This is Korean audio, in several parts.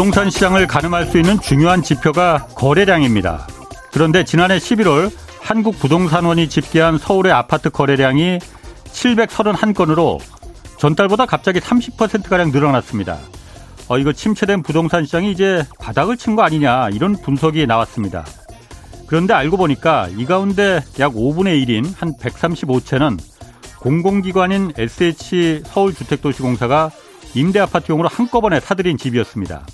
부동산 시장을 가늠할 수 있는 중요한 지표가 거래량입니다. 그런데 지난해 11월 한국부동산원이 집계한 서울의 아파트 거래량이 731건으로 전달보다 갑자기 30%가량 늘어났습니다. 어, 이거 침체된 부동산 시장이 이제 바닥을 친 거 아니냐 이런 분석이 나왔습니다. 그런데 알고 보니까 이 가운데 약 5분의 1인 한 135채는 공공기관인 SH 서울주택도시공사가 임대 아파트용으로 한꺼번에 사들인 집이었습니다.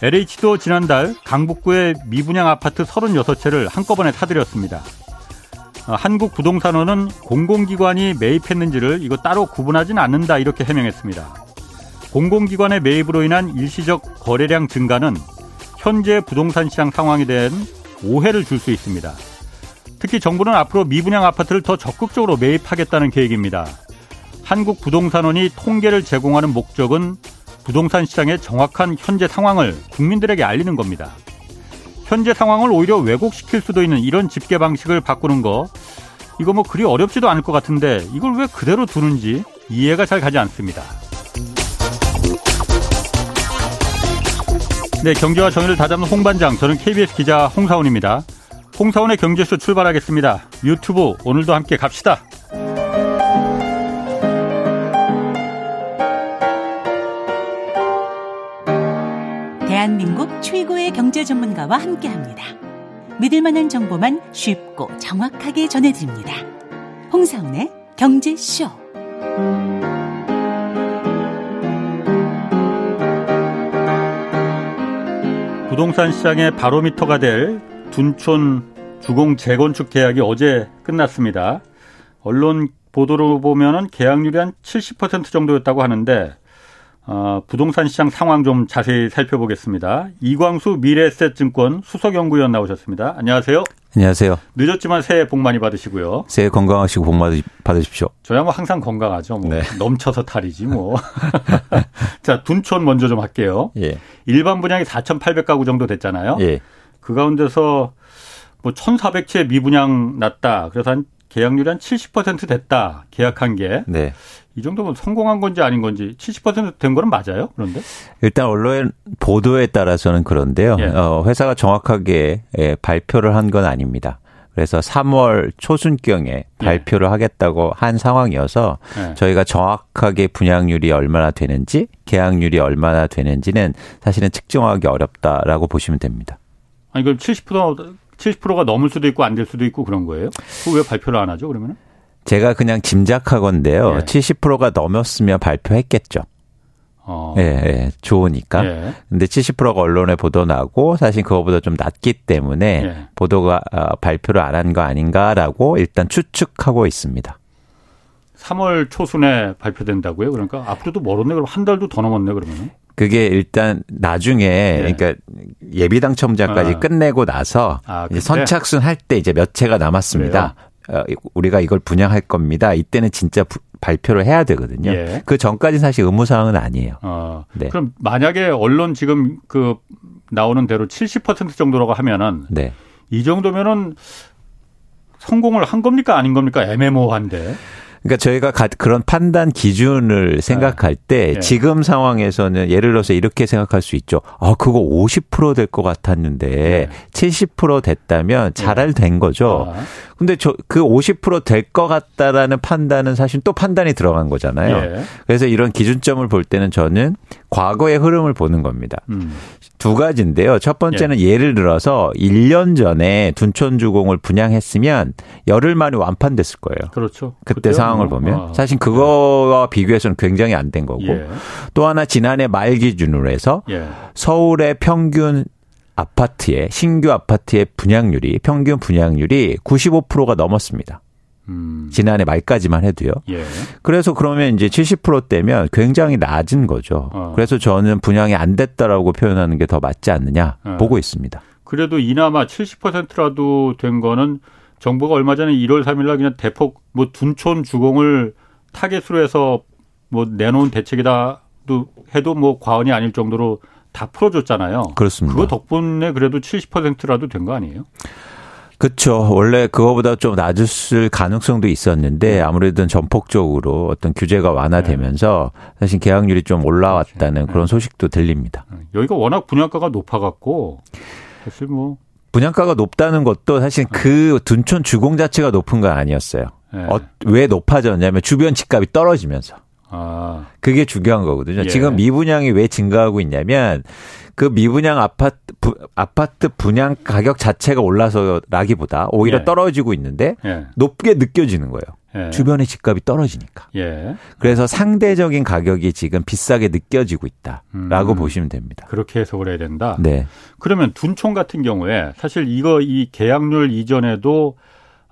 LH도 지난달 강북구의 미분양 아파트 36채를 한꺼번에 사들였습니다. 어, 한국부동산원은 공공기관이 매입했는지를 이거 따로 구분하지는 않는다 이렇게 해명했습니다. 공공기관의 매입으로 인한 일시적 거래량 증가는 현재 부동산 시장 상황에 대한 오해를 줄 수 있습니다. 특히 정부는 앞으로 미분양 아파트를 더 적극적으로 매입하겠다는 계획입니다. 한국부동산원이 통계를 제공하는 목적은 부동산 시장의 정확한 현재 상황을 국민들에게 알리는 겁니다. 현재 상황을 오히려 왜곡시킬 수도 있는 이런 집계 방식을 바꾸는 거 이거 뭐 그리 어렵지도 않을 것 같은데 이걸 왜 그대로 두는지 이해가 잘 가지 않습니다. 네, 경제와 정의를 다잡는 홍반장, 저는 KBS 기자 홍사원입니다. 홍사원의 경제쇼 출발하겠습니다. 유튜브 오늘도 함께 갑시다. 대한민국 최고의 경제 전문가와 함께 합니다. 믿을 만한 정보만 쉽고 정확하게 전해드립니다. 홍사운의 경제쇼. 부동산 시장의 바로미터가 될 둔촌 주공 재건축 계약이 어제 끝났습니다. 언론 보도로 보면은 계약률이 한 70% 정도였다고 하는데 어, 부동산 시장 상황 좀 자세히 살펴보겠습니다. 이광수 미래에셋증권 수석연구위원 나오셨습니다. 안녕하세요. 안녕하세요. 늦었지만 새해 복 많이 받으시고요. 새해 건강하시고 복 받으십시오. 저야 뭐 항상 건강하죠. 뭐 네. 넘쳐서 탈이지 뭐. 자, 둔촌 먼저 좀 할게요. 예. 일반 분양이 4,800가구 정도 됐잖아요. 예. 그 가운데서 뭐 1,400채 미분양 났다. 그래서 한 계약률이 한 70% 됐다. 계약한 게. 네. 이 정도면 성공한 건지 아닌 건지 70%된 거는 맞아요? 그런데? 일단 언론 보도에 따라서는 그런데요. 예. 어, 회사가 정확하게 예, 발표를 한 건 아닙니다. 그래서 3월 초순경에 예. 발표를 예. 하겠다고 한 상황이어서 예. 저희가 정확하게 분양률이 얼마나 되는지 계약률이 얼마나 되는지는 사실은 측정하기 어렵다라고 보시면 됩니다. 아니 그럼 70% 70%가 넘을 수도 있고 안 될 수도 있고 그런 거예요? 왜 발표를 안 하죠? 그러면은? 제가 그냥 짐작하건데요. 예. 70%가 넘었으면 발표했겠죠. 어. 예, 예, 좋으니까. 예. 근데 70%가 언론에 보도 나고 사실 그거보다 좀 낮기 때문에 예. 보도가 어, 발표를 안 한 거 아닌가라고 일단 추측하고 있습니다. 3월 초순에 발표된다고요? 그러니까 앞으로도 멀었네. 그럼 한 달도 더 넘었네. 그러면. 그게 일단 나중에 예. 그러니까 예비 당첨자까지 아. 끝내고 나서 아, 선착순 할 때 이제 몇 채가 남았습니다. 그래요? 어, 우리가 이걸 분양할 겁니다. 이때는 진짜 부, 발표를 해야 되거든요. 예. 그 전까지는 사실 의무 사항은 아니에요. 어, 네. 그럼 만약에 언론 지금 그 나오는 대로 70% 정도라고 하면은 네. 이 정도면은 성공을 한 겁니까 아닌 겁니까 애매모호한데. 그러니까 저희가 그런 판단 기준을 생각할 때 네. 지금 상황에서는 예를 들어서 이렇게 생각할 수 있죠. 아, 그거 50%될 것 같았는데 네. 70% 됐다면 잘할 된 거죠. 아. 근데 저 그 50%될 것 같다라는 판단은 사실 또 판단이 들어간 거잖아요. 예. 그래서 이런 기준점을 볼 때는 저는 과거의 흐름을 보는 겁니다. 음. 두 가지인데요. 첫 번째는 예. 를 들어서 1년 전에 둔촌주공을 분양했으면 열흘 만에 완판됐을 거예요. 그렇죠. 그때 상황을 뭐. 보면 아. 사실 그거와 비교해서는 굉장히 안 된 거고 예. 또 하나 지난해 말 기준으로 해서 예. 서울의 평균 아파트의 신규 아파트의 분양률이 평균 분양률이 95%가 넘었습니다. 음. 지난해 말까지만 해도요. 예. 그래서 그러면 이제 70%대면 굉장히 낮은 거죠. 어. 그래서 저는 분양이 안 됐다라고 표현하는 게 더 맞지 않느냐 어. 보고 있습니다. 그래도 이나마 70%라도 된 거는 정부가 얼마 전에 1월 3일 날 그냥 대폭 뭐 둔촌 주공을 타겟으로 해서 뭐 내놓은 대책이다도 해도 뭐 과언이 아닐 정도로 다 풀어줬잖아요. 그렇습니다. 그거 덕분에 그래도 70%라도 된 거 아니에요? 그렇죠. 원래 그거보다 좀 낮을 가능성도 있었는데 아무래도 전폭적으로 어떤 규제가 완화되면서 사실 계약률이 좀 올라왔다는 그런 소식도 들립니다. 여기가 워낙 분양가가 높아갖고 사실 뭐 분양가가 높다는 것도 사실 그 둔촌 주공 자체가 높은 건 아니었어요. 네. 어, 왜 높아졌냐면 주변 집값이 떨어지면서. 아. 그게 중요한 거거든요. 예. 지금 미분양이 왜 증가하고 있냐면 그 미분양 아파트 부, 아파트 분양 가격 자체가 올라서라기보다 오히려 예. 떨어지고 있는데 예. 높게 느껴지는 거예요. 예. 주변의 집값이 떨어지니까. 예. 그래서 상대적인 가격이 지금 비싸게 느껴지고 있다라고 음, 보시면 됩니다. 그렇게 해석을 해야 된다. 네. 그러면 둔촌 같은 경우에 사실 이거 이 계약률 이전에도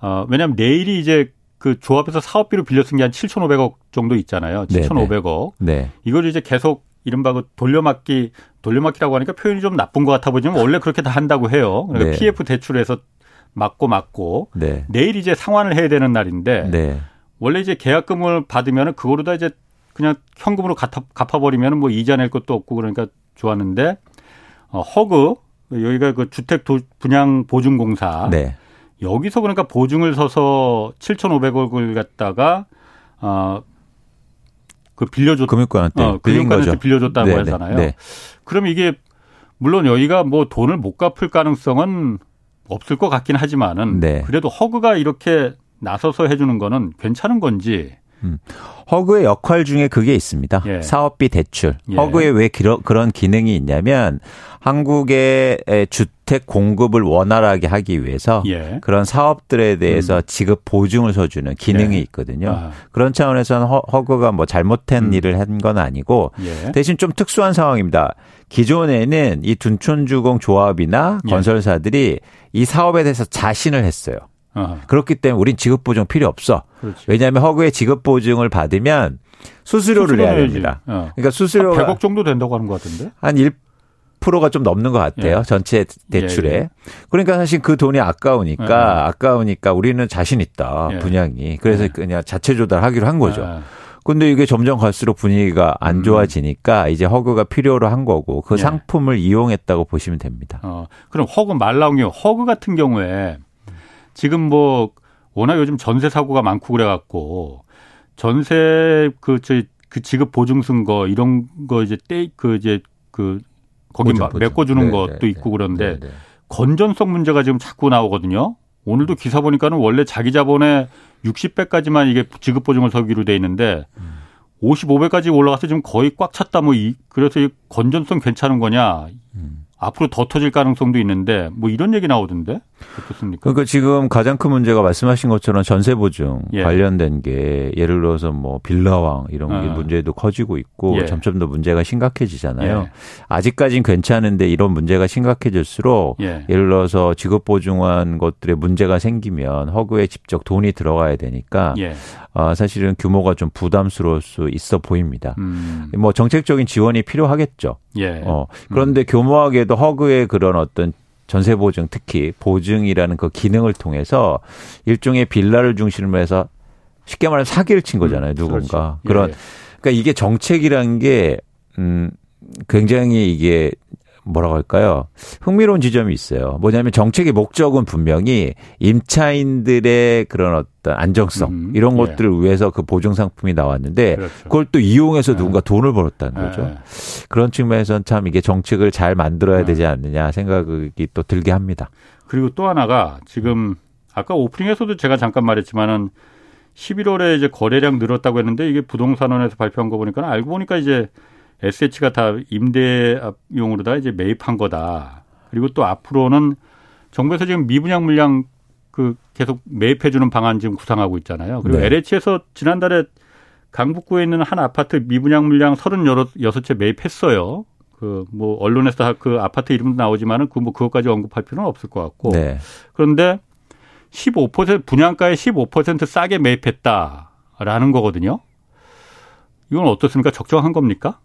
어 왜냐하면 내일이 이제 그 조합에서 사업비로 빌려 쓴 게 한 7,500억 정도 있잖아요. 7,500억. 네. 이걸 이제 계속 이른바 그 돌려막기 돌려막기라고 하니까 표현이 좀 나쁜 것 같아 보지만 원래 그렇게 다 한다고 해요. 그러니까 네. PF 대출해서 맞고 맞고 네. 내일 이제 상환을 해야 되는 날인데 네. 원래 이제 계약금을 받으면 그거로 다 이제 그냥 현금으로 갚아, 갚아버리면 뭐 이자 낼 것도 없고 그러니까 좋았는데 어, 허그 여기가 그 주택 도, 분양 보증공사 네. 여기서 그러니까 보증을 서서 7,500억을 갖다가 어 그 빌려줬 금융권한테 어, 금융권한테 빌려줬다고 네네. 하잖아요. 네. 그럼 이게 물론 여기가 뭐 돈을 못 갚을 가능성은 없을 것 같긴 하지만은 네. 그래도 허그가 이렇게 나서서 해주는 거는 괜찮은 건지. 음. 허그의 역할 중에 그게 있습니다. 예. 사업비 대출. 예. 허그에 왜 그런 기능이 있냐면 한국의 주택 공급을 원활하게 하기 위해서 예. 그런 사업들에 대해서 음. 지급 보증을 서주는 기능이 예. 있거든요. 아. 그런 차원에서는 허, 그가뭐 잘못된 음. 일을 한 건 아니고 예. 대신 좀 특수한 상황입니다. 기존에는 이 둔촌주공 조합이나 예. 건설사들이 이 사업에 대해서 자신을 했어요. 어. 그렇기 때문에 우린 지급 보증 필요 없어. 그렇지. 왜냐하면 허그의 지급 보증을 받으면 수수료를 내야 됩니다. 어. 그러니까 수수료가 100억 정도 된다고 하는 것 같은데. 한 1, 프로가 좀 넘는 것 같아요. 예. 전체 대출에. 예, 예. 그러니까 사실 그 돈이 아까우니까 예, 예. 아까우니까 우리는 자신 있다 예. 분양이. 그래서 그냥 자체 조달하기로 한 거죠. 근데 이게 점점 갈수록 분위기가 안 음. 좋아지니까 음. 이제 허그가 필요로 한 거고 그 상품을 이용했다고 보시면 됩니다. 어, 그럼 허그 말 나온 게 허그 같은 경우에 지금 뭐 워낙 요즘 전세 사고가 많고 그래갖고 전세 그, 저, 그 지급 보증 쓴거 이런 거 이제 떼, 그 이제 그 거기 보증, 보증. 메꿔주는 네, 것도 네, 있고 그런데 네, 네, 건전성 문제가 지금 자꾸 나오거든요. 오늘도 기사 보니까는 원래 자기 자본의 60배까지만 이게 지급 보증을 서기로 돼 있는데 음. 55배까지 올라가서 지금 거의 꽉 찼다 뭐 이, 그래서 이 건전성 괜찮은 거냐. 음. 앞으로 더 터질 가능성도 있는데 뭐 이런 얘기 나오던데 어떻습니까? 그러니까 지금 가장 큰 문제가 말씀하신 것처럼 전세 보증 예. 관련된 게 예를 들어서 뭐 빌라왕 이런 게 아. 문제도 커지고 있고 예. 점점 더 문제가 심각해지잖아요. 예. 아직까진 괜찮은데 이런 문제가 심각해질수록 예. 를 들어서 지급 보증한 것들에 문제가 생기면 허그에 직접 돈이 들어가야 되니까 예. 어, 사실은 규모가 좀 부담스러울 수 있어 보입니다. 음. 뭐 정책적인 지원이 필요하겠죠. 예. 어, 그런데 음. 교모하게도 허그의 그런 어떤 전세 보증 특히 보증이라는 그 기능을 통해서 일종의 빌라를 중심으로 해서 쉽게 말하면 사기를 친 거잖아요, 음, 누군가. 그렇죠. 그런 예. 그러니까 이게 정책이라는 게 음, 굉장히 이게 뭐라고 할까요? 흥미로운 지점이 있어요. 뭐냐면 정책의 목적은 분명히 임차인들의 그런 어떤 안정성 음, 이런 예. 것들을 위해서 그 보증 상품이 나왔는데 그렇죠. 그걸 또 이용해서 네. 누군가 돈을 벌었다는 네. 거죠. 그런 측면에서는 참 이게 정책을 잘 만들어야 네. 되지 않느냐 생각이 또 들게 합니다. 그리고 또 하나가 지금 아까 오프닝에서도 제가 잠깐 말했지만은 11월에 이제 거래량 늘었다고 했는데 이게 부동산원에서 발표한 거 보니까 알고 보니까 이제 SH가 다 임대용으로 다 이제 매입한 거다. 그리고 또 앞으로는 정부에서 지금 미분양 물량 그 계속 매입해 주는 방안 지금 구상하고 있잖아요. 그리고 네. LH에서 지난달에 강북구에 있는 한 아파트 미분양 물량 36채 매입했어요. 그 뭐 언론에서 그 아파트 이름도 나오지만은 그 뭐 그것까지 언급할 필요는 없을 것 같고. 네. 그런데 15% 분양가의 15% 싸게 매입했다라는 거거든요. 이건 어떻습니까? 적정한 겁니까?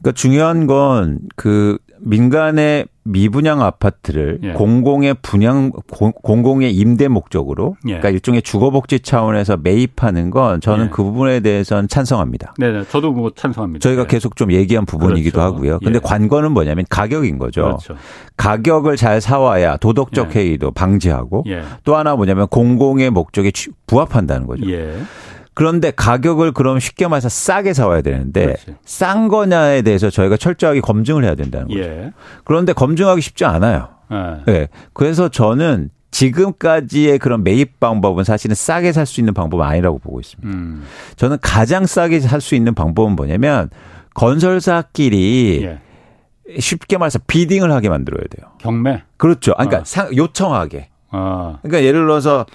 그러니까 중요한 건 그 민간의 미분양 아파트를 예. 공공의 분양 공공의 임대 목적으로 예. 그러니까 일종의 주거복지 차원에서 매입하는 건 저는 예. 그 부분에 대해서는 찬성합니다. 네, 네. 저도 뭐 찬성합니다. 저희가 네. 계속 좀 얘기한 부분이기도 그렇죠. 하고요. 근데 예. 관건은 뭐냐면 가격인 거죠. 그렇죠. 가격을 잘 사와야 도덕적 예. 해이도 방지하고 예. 또 하나 뭐냐면 공공의 목적에 부합한다는 거죠. 그런데 가격을 그럼 쉽게 말해서 싸게 사와야 되는데 그렇지. 싼 거냐에 대해서 저희가 철저하게 검증을 해야 된다는 거죠. 예. 그런데 검증하기 쉽지 않아요. 예. 네. 그래서 저는 지금까지의 그런 매입 방법은 사실은 싸게 살 수 있는 방법은 아니라고 보고 있습니다. 음. 저는 가장 싸게 살 수 있는 방법은 뭐냐면 건설사끼리 예. 쉽게 말해서 비딩을 하게 만들어야 돼요. 경매? 그렇죠. 그러니까 어. 요청하게. 어. 그러니까 예를 들어서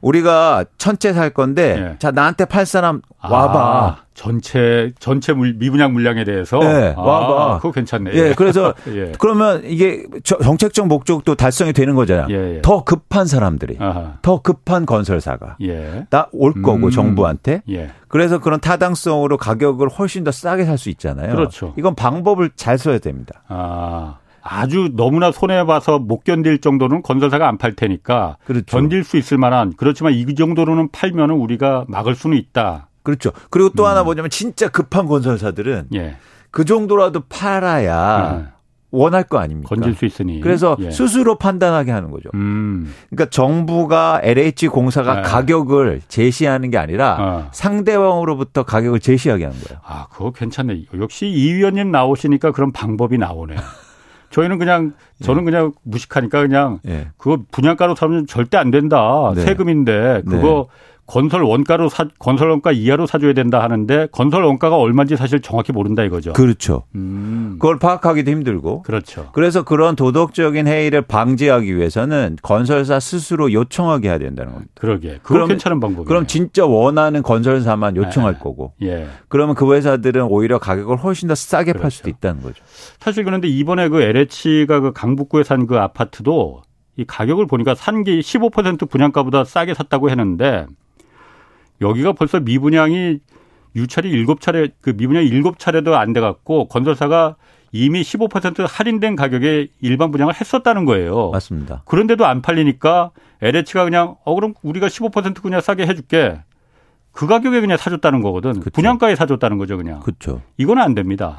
우리가 천채 살 건데 네. 자 나한테 팔 사람 와봐. 아, 전체 전체 물, 미분양 물량에 대해서 네, 아, 와봐. 그거 괜찮네. 예, 그래서 예. 그러면 이게 정책적 목적도 달성이 되는 거잖아요. 예, 예. 더 급한 사람들이 아하. 더 급한 건설사가 예. 나올 거고 음, 정부한테. 예. 그래서 그런 타당성으로 가격을 훨씬 더 싸게 살 수 있잖아요. 그렇죠. 이건 방법을 잘 써야 됩니다. 아. 아주 너무나 손해봐서 못 견딜 정도는 건설사가 안 팔 테니까 그렇죠. 견딜 수 있을 만한 그렇지만 이 정도로는 팔면은 우리가 막을 수는 있다. 그렇죠. 그리고 또 음. 하나 뭐냐면 진짜 급한 건설사들은 예. 그 정도라도 팔아야 예. 원할 거 아닙니까? 건질 수 있으니. 그래서 예. 스스로 판단하게 하는 거죠. 음. 그러니까 정부가 LH 공사가 네. 가격을 제시하는 게 아니라 어. 상대방으로부터 가격을 제시하게 하는 거예요. 아, 그거 괜찮네. 역시 이 위원님 나오시니까 그런 방법이 나오네요. 저희는 그냥 저는 예. 그냥 무식하니까 그냥 예. 그거 분양가로 사면 절대 안 된다. 네. 세금인데 그거 네. 건설 원가로 사, 건설 원가 이하로 사줘야 된다 하는데 건설 원가가 얼마인지 사실 정확히 모른다 이거죠. 그렇죠. 음. 그걸 파악하기도 힘들고. 그렇죠. 그래서 그런 도덕적인 해이를 방지하기 위해서는 건설사 스스로 요청하게 해야 된다는 겁니다. 그러게. 그럼 괜찮은 방법이에요. 그럼 진짜 원하는 건설사만 요청할 네. 거고. 예. 그러면 그 회사들은 오히려 가격을 훨씬 더 싸게 그렇죠. 팔 수도 있다는 거죠. 사실 그런데 이번에 그 LH가 그 강북구에 산 그 아파트도 이 가격을 보니까 산 게 15% 분양가보다 싸게 샀다고 했는데 여기가 벌써 미분양이 유찰이 일곱 차례 그 미분양이 일곱 차례도 안 돼 갖고 건설사가 이미 15% 할인된 가격에 일반 분양을 했었다는 거예요. 맞습니다. 그런데도 안 팔리니까 LH가 그냥 어 그럼 우리가 15% 그냥 싸게 해줄게. 그 가격에 그냥 사줬다는 거거든. 그쵸. 분양가에 사줬다는 거죠, 그냥. 그렇죠. 이거는 안 됩니다.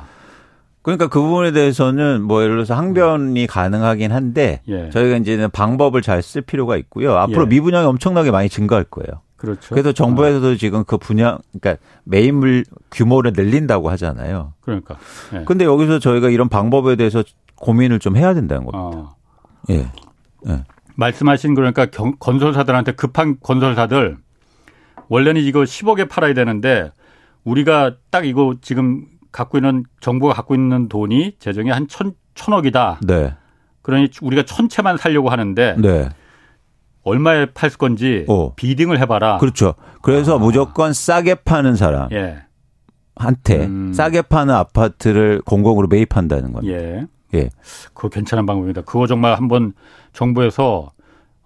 그러니까 그 부분에 대해서는 뭐 예를 들어서 항변이 가능하긴 한데 예. 저희가 이제는 방법을 잘 쓸 필요가 있고요. 앞으로 예. 미분양이 엄청나게 많이 증가할 거예요. 그렇죠. 그래서 정부에서도 어. 지금 그 분양, 그러니까 매입물 규모를 늘린다고 하잖아요. 그러니까. 예. 근데 여기서 저희가 이런 방법에 대해서 고민을 좀 해야 된다는 겁니다. 어. 예. 예. 말씀하신 그러니까 경, 건설사들한테 급한 건설사들 원래는 이거 10억에 팔아야 되는데 우리가 딱 이거 지금 갖고 있는 정부가 갖고 있는 돈이 재정이 한 천, 천억이다. 네. 그러니 우리가 천 채만 살려고 하는데 네. 얼마에 팔 건지 어. 비딩을 해봐라. 그렇죠. 그래서 아. 무조건 싸게 파는 사람. 예. 한테 음. 싸게 파는 아파트를 공공으로 매입한다는 겁니다. 예. 예. 그거 괜찮은 방법입니다. 그거 정말 한번 정부에서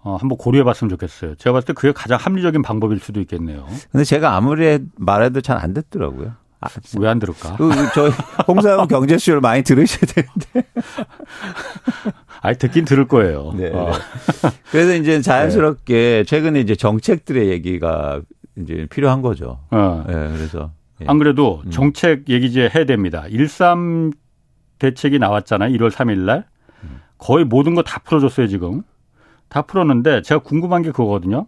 어, 한번 고려해 봤으면 좋겠어요. 제가 봤을 때 그게 가장 합리적인 방법일 수도 있겠네요. 근데 제가 아무리 말해도 잘 안 듣더라고요. 아, 왜안 들을까? 그, 저희 홍사영 경제쇼를 많이 들으셔야 되는데. 아니 듣긴 들을 거예요. 네. 어. 그래서 이제 자연스럽게 네. 최근에 이제 정책들의 얘기가 이제 필요한 거죠. 어. 네, 그래서 예. 안 그래도 음. 정책 얘기 이제 해야 됩니다. 13 대책이 나왔잖아요. 1월 3일 날. 거의 모든 거 다 풀어줬어요, 지금. 다 풀었는데 제가 궁금한 게 그거거든요.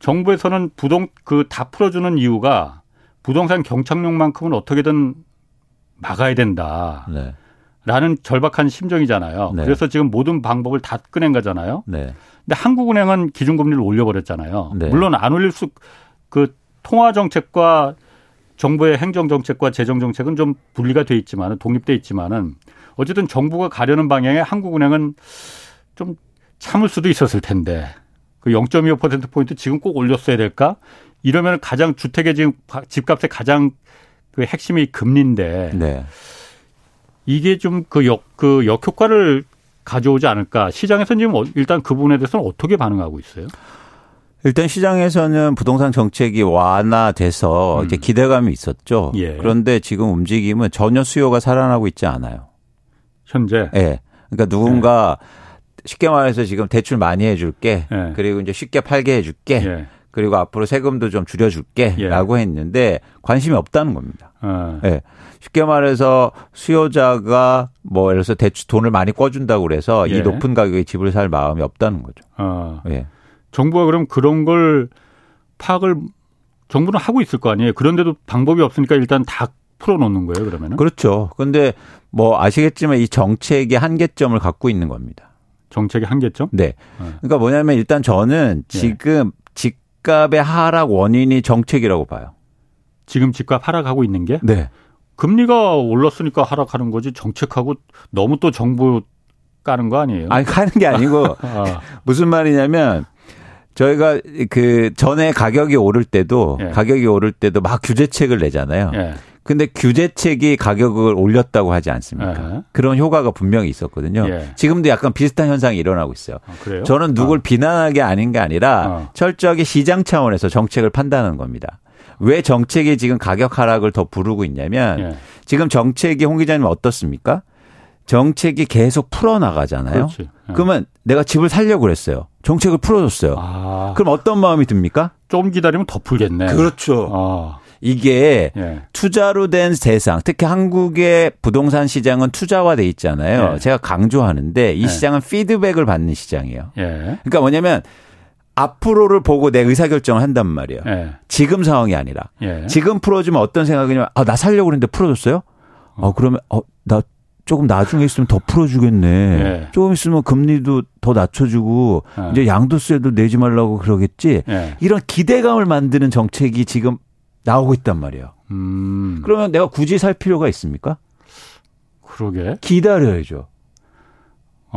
정부에서는 부동 그 다 풀어주는 이유가 부동산 경착륙만큼은 어떻게든 막아야 된다. 네. 라는 절박한 심정이잖아요. 네. 그래서 지금 모든 방법을 다 꺼낸 거잖아요. 네. 근데 한국은행은 기준금리를 올려버렸잖아요. 네. 물론 안 올릴 수, 그 통화 정책과 정부의 행정 정책과 재정 정책은 좀 분리가 돼 있지만은 독립돼 있지만은 어쨌든 정부가 가려는 방향에 한국은행은 좀 참을 수도 있었을 텐데 그 0.25% 포인트 지금 꼭 올렸어야 될까? 이러면 가장 주택의 지금 집값의 가장 그 핵심이 금리인데 네. 이게 좀 그 역, 그 역효과를 가져오지 않을까. 시장에서는 지금 어, 일단 그 부분에 대해서는 어떻게 반응하고 있어요? 일단 시장에서는 부동산 정책이 완화돼서 음. 이제 기대감이 있었죠. 예. 그런데 지금 움직임은 전혀 수요가 살아나고 있지 않아요. 현재? 예. 네. 그러니까 누군가 네. 쉽게 말해서 지금 대출 많이 해줄게. 네. 그리고 이제 쉽게 팔게 해줄게. 네. 그리고 앞으로 세금도 좀 줄여줄게라고 예. 했는데 관심이 없다는 겁니다. 어. 네. 쉽게 말해서 수요자가 뭐 예를 들어서 대출 돈을 많이 꿔준다고 그래서 예. 이 높은 가격에 집을 살 마음이 없다는 거죠. 어. 예. 정부가 그럼 그런 걸 파악을 정부는 하고 있을 거 아니에요. 그런데도 방법이 없으니까 일단 다 풀어놓는 거예요. 그러면은 그렇죠. 근데 뭐 아시겠지만 이 정책의 한계점을 갖고 있는 겁니다. 정책의 한계점? 네. 어. 그러니까 뭐냐면 일단 저는 예. 지금 예. 집값의 하락 원인이 정책이라고 봐요. 지금 집값 하락하고 있는 게? 네. 금리가 올랐으니까 하락하는 거지 정책하고 너무 또 정부 까는 거 아니에요? 아니 가는 게 아니고 어. 무슨 말이냐면 저희가 그 전에 가격이 오를 때도 예. 가격이 오를 때도 막 규제책을 내잖아요. 예. 근데 규제책이 가격을 올렸다고 하지 않습니까? 예. 그런 효과가 분명히 있었거든요. 예. 지금도 약간 비슷한 현상이 일어나고 있어요. 아, 저는 누굴 어. 비난하는 게 아닌 게 아니라 어. 철저하게 시장 차원에서 정책을 판단하는 겁니다. 왜 정책이 지금 가격 하락을 더 부르고 있냐면 예. 지금 정책이 홍 기자님 어떻습니까? 정책이 계속 풀어나가잖아요. 예. 그러면 내가 집을 살려고 그랬어요. 정책을 풀어줬어요. 아. 그럼 어떤 마음이 듭니까? 좀 기다리면 더 풀겠네. 그렇죠. 아. 이게 예. 투자로 된 세상, 특히 한국의 부동산 시장은 투자화돼 있잖아요. 예. 제가 강조하는데 이 예. 시장은 피드백을 받는 시장이에요. 예. 그러니까 뭐냐면 앞으로를 보고 내 의사결정을 한단 말이에요. 예. 지금 상황이 아니라. 예. 지금 풀어주면 어떤 생각이냐면, 아, 나 살려고 그랬는데 풀어줬어요? 어, 그러면, 어, 나 조금 나중에 있으면 더 풀어주겠네. 예. 조금 있으면 금리도 더 낮춰주고, 예. 이제 양도세도 내지 말라고 그러겠지. 예. 이런 기대감을 만드는 정책이 지금 나오고 있단 말이에요. 음. 그러면 내가 굳이 살 필요가 있습니까? 그러게. 기다려야죠.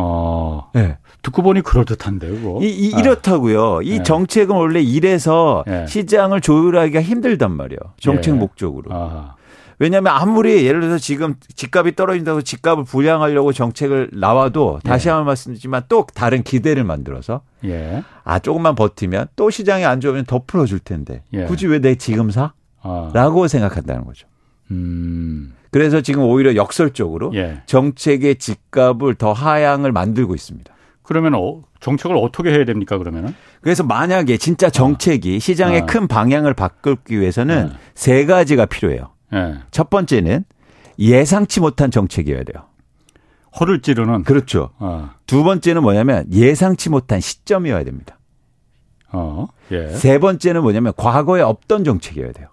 어. 네. 듣고 보니 그럴듯한데요, 그거. 이, 이 이렇다고요. 이 네. 정책은 원래 이래서 네. 시장을 조율하기가 힘들단 말이에요. 정책 목적으로. 아. 왜냐하면 아무리 예를 들어서 지금 집값이 떨어진다고 집값을 부양하려고 정책을 나와도 다시 예. 한번 말씀드리지만 또 다른 기대를 만들어서 예. 아 조금만 버티면 또 시장이 안 좋으면 더 풀어줄 텐데 예. 굳이 왜 내 지금 사? 아. 라고 생각한다는 거죠. 음. 그래서 지금 오히려 역설적으로 예. 정책의 집값을 더 하향을 만들고 있습니다. 그러면 어, 정책을 어떻게 해야 됩니까 그러면은? 그래서 만약에 진짜 정책이 어. 시장의 어. 큰 방향을 바꾸기 위해서는 어. 세 가지가 필요해요. 예. 첫 번째는 예상치 못한 정책이어야 돼요. 허를 찌르는. 그렇죠. 어. 두 번째는 뭐냐면 예상치 못한 시점이어야 됩니다. 어. 예. 세 번째는 뭐냐면 과거에 없던 정책이어야 돼요.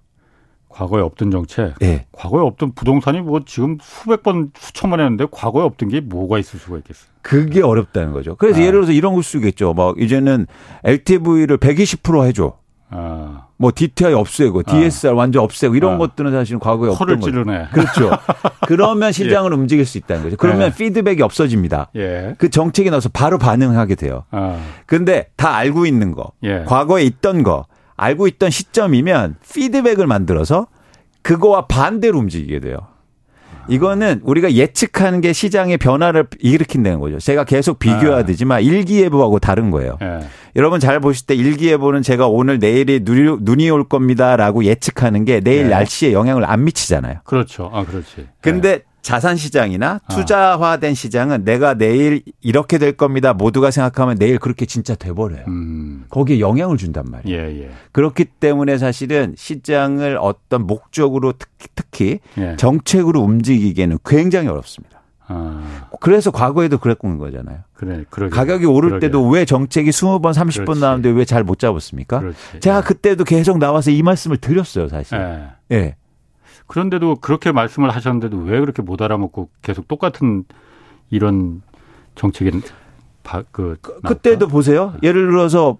과거에 없던 정책. 예. 과거에 없던 부동산이 뭐 지금 수백 번 수천만 했는데 과거에 없던 게 뭐가 있을 수가 있겠어요. 그게 어렵다는 거죠. 그래서 아. 예를 들어서 이런 걸 쓰겠죠. 막 이제는 LTV를 120% 해줘. 아. 뭐 DTI 없애고 DSR 아. 완전 없애고 이런 아. 것들은 사실은 과거에 없던 거죠. 찌르네. 그렇죠. 그러면 시장을 예. 움직일 수 있다는 거죠. 그러면 예. 피드백이 없어집니다. 예. 그 정책이 나서 바로 반응하게 돼요. 아. 근데 다 알고 있는 거, 예. 과거에 있던 거, 알고 있던 시점이면 피드백을 만들어서 그거와 반대로 움직이게 돼요. 이거는 우리가 예측하는 게 시장의 변화를 일으킨다는 거죠. 제가 계속 비교하듯지만 네. 일기예보하고 다른 거예요. 네. 여러분 잘 보실 때 일기예보는 제가 오늘 내일이 눈이, 올 겁니다라고 예측하는 게 내일 네. 날씨에 영향을 안 미치잖아요. 그렇죠. 아, 그렇지. 근데 자산 시장이나 아. 투자화된 시장은 내가 내일 이렇게 될 겁니다. 모두가 생각하면 내일 그렇게 진짜 돼버려요. 음. 거기에 영향을 준단 말이에요. 예, 예. 그렇기 때문에 사실은 시장을 어떤 목적으로 특히, 특히 예. 정책으로 움직이기에는 굉장히 어렵습니다. 아. 그래서 과거에도 그랬던 거잖아요. 그래, 그러게. 가격이 오를 그러게. 때도 왜 정책이 20번, 30번 나오는데 왜 잘 못 잡았습니까? 그렇지. 제가 그때도 계속 나와서 이 말씀을 드렸어요, 사실. 예. 예. 그런데도 그렇게 말씀을 하셨는데도 왜 그렇게 못 알아먹고 계속 똑같은 이런 정책이 그, 그 그때도 보세요. 예를 들어서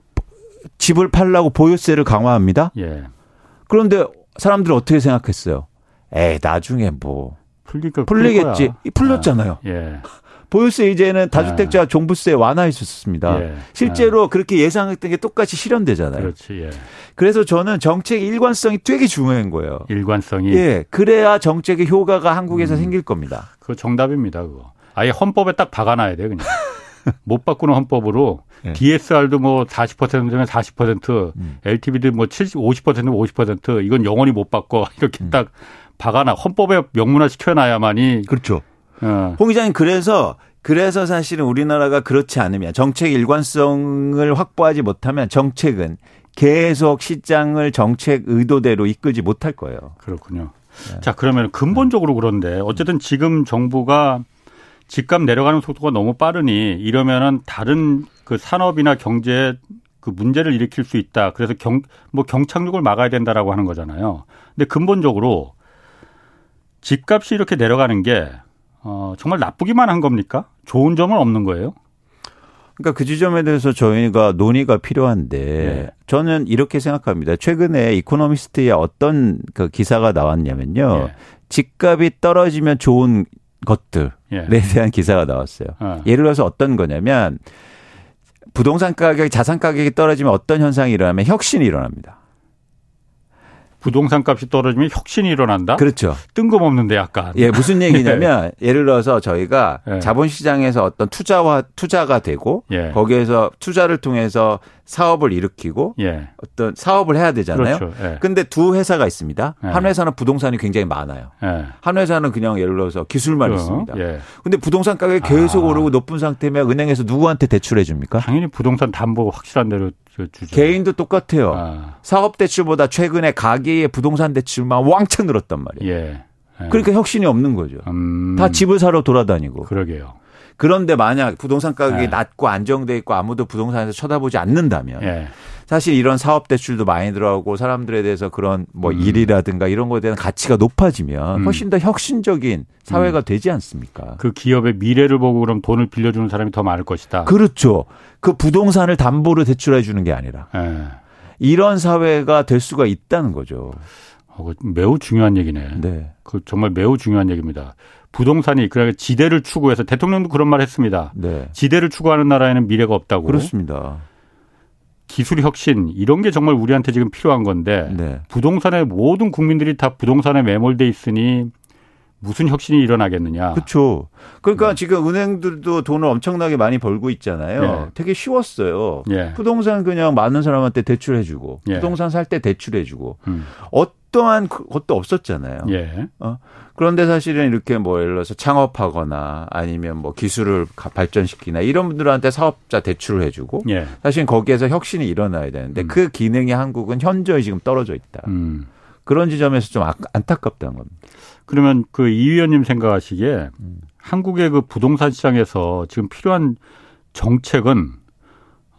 집을 팔라고 보유세를 강화합니다. 예. 그런데 사람들은 어떻게 생각했어요? 에이 나중에 뭐 풀리니까 풀리겠지. 풀렸잖아요. 예. 보유세 이제는 다주택자 예. 종부세 완화했었습니다. 예. 실제로 예. 그렇게 예상했던 게 똑같이 실현되잖아요. 그렇지. 예. 그래서 저는 정책의 일관성이 되게 중요한 거예요. 일관성이. 예. 그래야 정책의 효과가 한국에서 음. 생길 겁니다. 그거 정답입니다. 그거. 아예 헌법에 딱 박아놔야 돼 그냥. 못 바꾸는 헌법으로 네. DSR도 뭐 40%면 40%, 음. LTV도 뭐 70, 50%면 50% 이건 영원히 못 바꿔 이렇게 음. 딱 박아놔 헌법에 명문화 시켜놔야만이 그렇죠. 어. 홍 기자님 그래서 그래서 사실은 우리나라가 그렇지 않으면 정책 일관성을 확보하지 못하면 정책은 계속 시장을 정책 의도대로 이끌지 못할 거예요. 그렇군요. 네. 자, 그러면 근본적으로 그런데 어쨌든 지금 정부가 집값 내려가는 속도가 너무 빠르니 이러면은 다른 그 산업이나 경제에 그 문제를 일으킬 수 있다. 그래서 경, 뭐 경착륙을 막아야 된다라고 하는 거잖아요. 근데 근본적으로 집값이 이렇게 내려가는 게 어, 정말 나쁘기만 한 겁니까? 좋은 점은 없는 거예요? 그러니까 그 지점에 대해서 저희가 논의가 필요한데 네. 저는 이렇게 생각합니다. 최근에 이코노미스트에 어떤 그 기사가 나왔냐면요. 네. 집값이 떨어지면 좋은 것들에 예. 대한 기사가 나왔어요. 어. 예를 들어서 어떤 거냐면 부동산 가격이 자산 가격이 떨어지면 어떤 현상이 일어나면 혁신이 일어납니다. 부동산 값이 떨어지면 혁신이 일어난다? 그렇죠. 뜬금없는데 약간. 예, 무슨 얘기냐면 예. 예를 들어서 저희가 예. 자본시장에서 어떤 투자와 투자가 되고 예. 거기에서 투자를 통해서 사업을 일으키고 예. 어떤 사업을 해야 되잖아요. 그렇죠. 예. 근데 두 회사가 있습니다. 예. 한 회사는 부동산이 굉장히 많아요. 예. 한 회사는 그냥 예를 들어서 기술만 어, 있습니다. 예. 근데 부동산 가격이 계속 아. 오르고 높은 상태면 은행에서 누구한테 대출해 줍니까? 당연히 부동산 담보 확실한 대로 주죠. 개인도 똑같아요. 아. 사업 대출보다 최근에 가계의 부동산 대출만 왕창 늘었단 말이에요. 예. 예. 그러니까 혁신이 없는 거죠. 음. 다 집을 사러 돌아다니고. 그러게요. 그런데 만약 부동산 가격이 예. 낮고 안정돼 있고 아무도 부동산에서 쳐다보지 않는다면 예. 사실 이런 사업 대출도 많이 들어가고 사람들에 대해서 그런 뭐 음. 일이라든가 이런 거에 대한 가치가 높아지면 음. 훨씬 더 혁신적인 사회가 음. 되지 않습니까? 그 기업의 미래를 보고 그럼 돈을 빌려주는 사람이 더 많을 것이다. 그렇죠. 그 부동산을 담보로 대출해 주는 게 아니라 예. 이런 사회가 될 수가 있다는 거죠. 어, 매우 중요한 얘기네. 네. 그 정말 매우 중요한 얘기입니다. 부동산이 그러니까 지대를 추구해서 대통령도 그런 말 했습니다. 네. 지대를 추구하는 나라에는 미래가 없다고. 그렇습니다. 기술 혁신 이런 게 정말 우리한테 지금 필요한 건데 네. 부동산에 모든 국민들이 다 부동산에 매몰돼 있으니 무슨 혁신이 일어나겠느냐. 그렇죠. 그러니까 네. 지금 은행들도 돈을 엄청나게 많이 벌고 있잖아요. 네. 되게 쉬웠어요. 네. 부동산 그냥 많은 사람한테 대출해주고 예. 부동산 살 때 대출해주고 음. 어떠한 그 것도 없었잖아요. 예. 어? 그런데 사실은 이렇게 뭐 예를 들어서 창업하거나 아니면 뭐 기술을 발전시키나 이런 분들한테 사업자 대출을 해주고 예. 사실 거기에서 혁신이 일어나야 되는데 음. 그 기능이 한국은 현저히 지금 떨어져 있다. 음. 그런 지점에서 좀 안타깝다는 겁니다. 그러면 그 이 위원님 생각하시기에 음. 한국의 그 부동산 시장에서 지금 필요한 정책은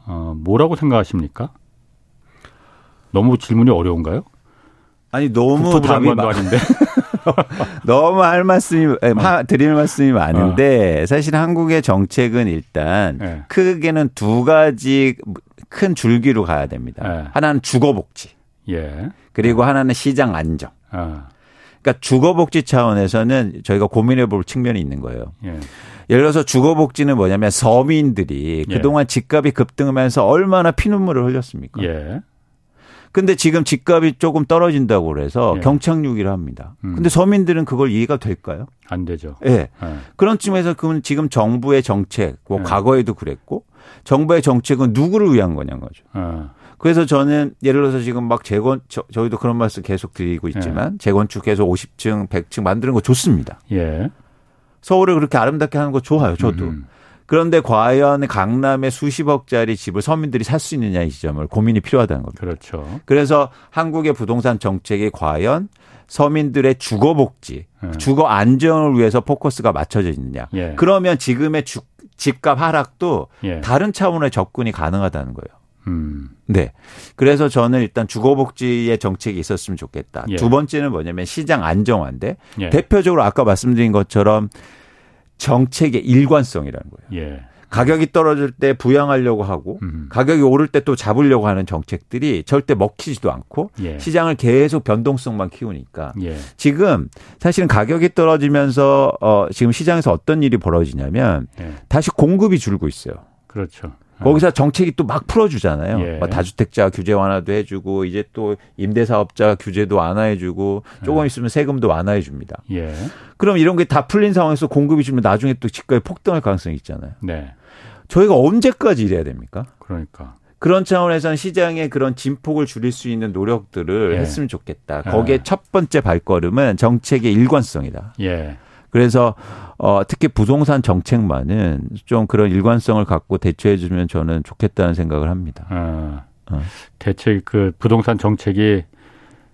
어 뭐라고 생각하십니까? 너무 질문이 어려운가요? 아니 너무 답이 많... 아닌데 너무 할 말씀이 어. 드릴 말씀이 많은데 어. 사실 한국의 정책은 일단 네. 크게는 두 가지 큰 줄기로 가야 됩니다. 네. 하나는 주거 복지. 예. 그리고 하나는 시장 안정. 어. 그러니까 주거복지 차원에서는 저희가 고민해 볼 측면이 있는 거예요. 예. 예를 들어서 주거복지는 뭐냐면 서민들이 예. 그동안 집값이 급등하면서 얼마나 피눈물을 흘렸습니까? 예. 근데 지금 집값이 조금 떨어진다고 그래서 예. 경착륙이라 합니다. 음. 근데 서민들은 그걸 이해가 될까요? 안 되죠. 예. 네. 그런 쯤에서 그럼 지금 정부의 정책, 뭐 네. 과거에도 그랬고 정부의 정책은 누구를 위한 거냐는 거죠. 어. 그래서 저는 예를 들어서 지금 막 재건 저, 희도 그런 말씀 계속 드리고 있지만 예. 재건축해서 50층, 100층 만드는 거 좋습니다. 예. 서울을 그렇게 아름답게 하는 거 좋아요. 저도. 음. 그런데 과연 강남에 수십억짜리 집을 서민들이 살 수 있느냐 이 지점을 고민이 필요하다는 겁니다. 그렇죠. 그래서 한국의 부동산 정책이 과연 서민들의 주거 복지, 예. 주거 안정을 위해서 포커스가 맞춰져 있느냐. 예. 그러면 지금의 주, 집값 하락도 예. 다른 차원의 접근이 가능하다는 거예요. 음. 네. 그래서 저는 일단 주거복지의 정책이 있었으면 좋겠다. 예. 두 번째는 뭐냐면 시장 안정화인데 예. 대표적으로 아까 말씀드린 것처럼 정책의 일관성이라는 거예요. 예. 가격이 떨어질 때 부양하려고 하고 음. 가격이 오를 때 또 잡으려고 하는 정책들이 절대 먹히지도 않고 예. 시장을 계속 변동성만 키우니까 예. 지금 사실은 가격이 떨어지면서 어 지금 시장에서 어떤 일이 벌어지냐면 예. 다시 공급이 줄고 있어요. 그렇죠. 거기서 정책이 또 막 풀어주잖아요. 예. 뭐 다주택자 규제 완화도 해주고 이제 또 임대사업자 규제도 완화해주고 조금 예. 있으면 세금도 완화해줍니다. 예. 그럼 이런 게 다 풀린 상황에서 공급이 주면 나중에 또 집값이 폭등할 가능성이 있잖아요. 네. 저희가 언제까지 이래야 됩니까? 그러니까. 그런 차원에서는 시장의 그런 진폭을 줄일 수 있는 노력들을 예. 했으면 좋겠다. 거기에 첫 번째 발걸음은 정책의 일관성이다. 예. 그래서 어 특히 부동산 정책만은 좀 그런 일관성을 갖고 대처해 주면 저는 좋겠다는 생각을 합니다. 어. 어. 대책 그 부동산 정책이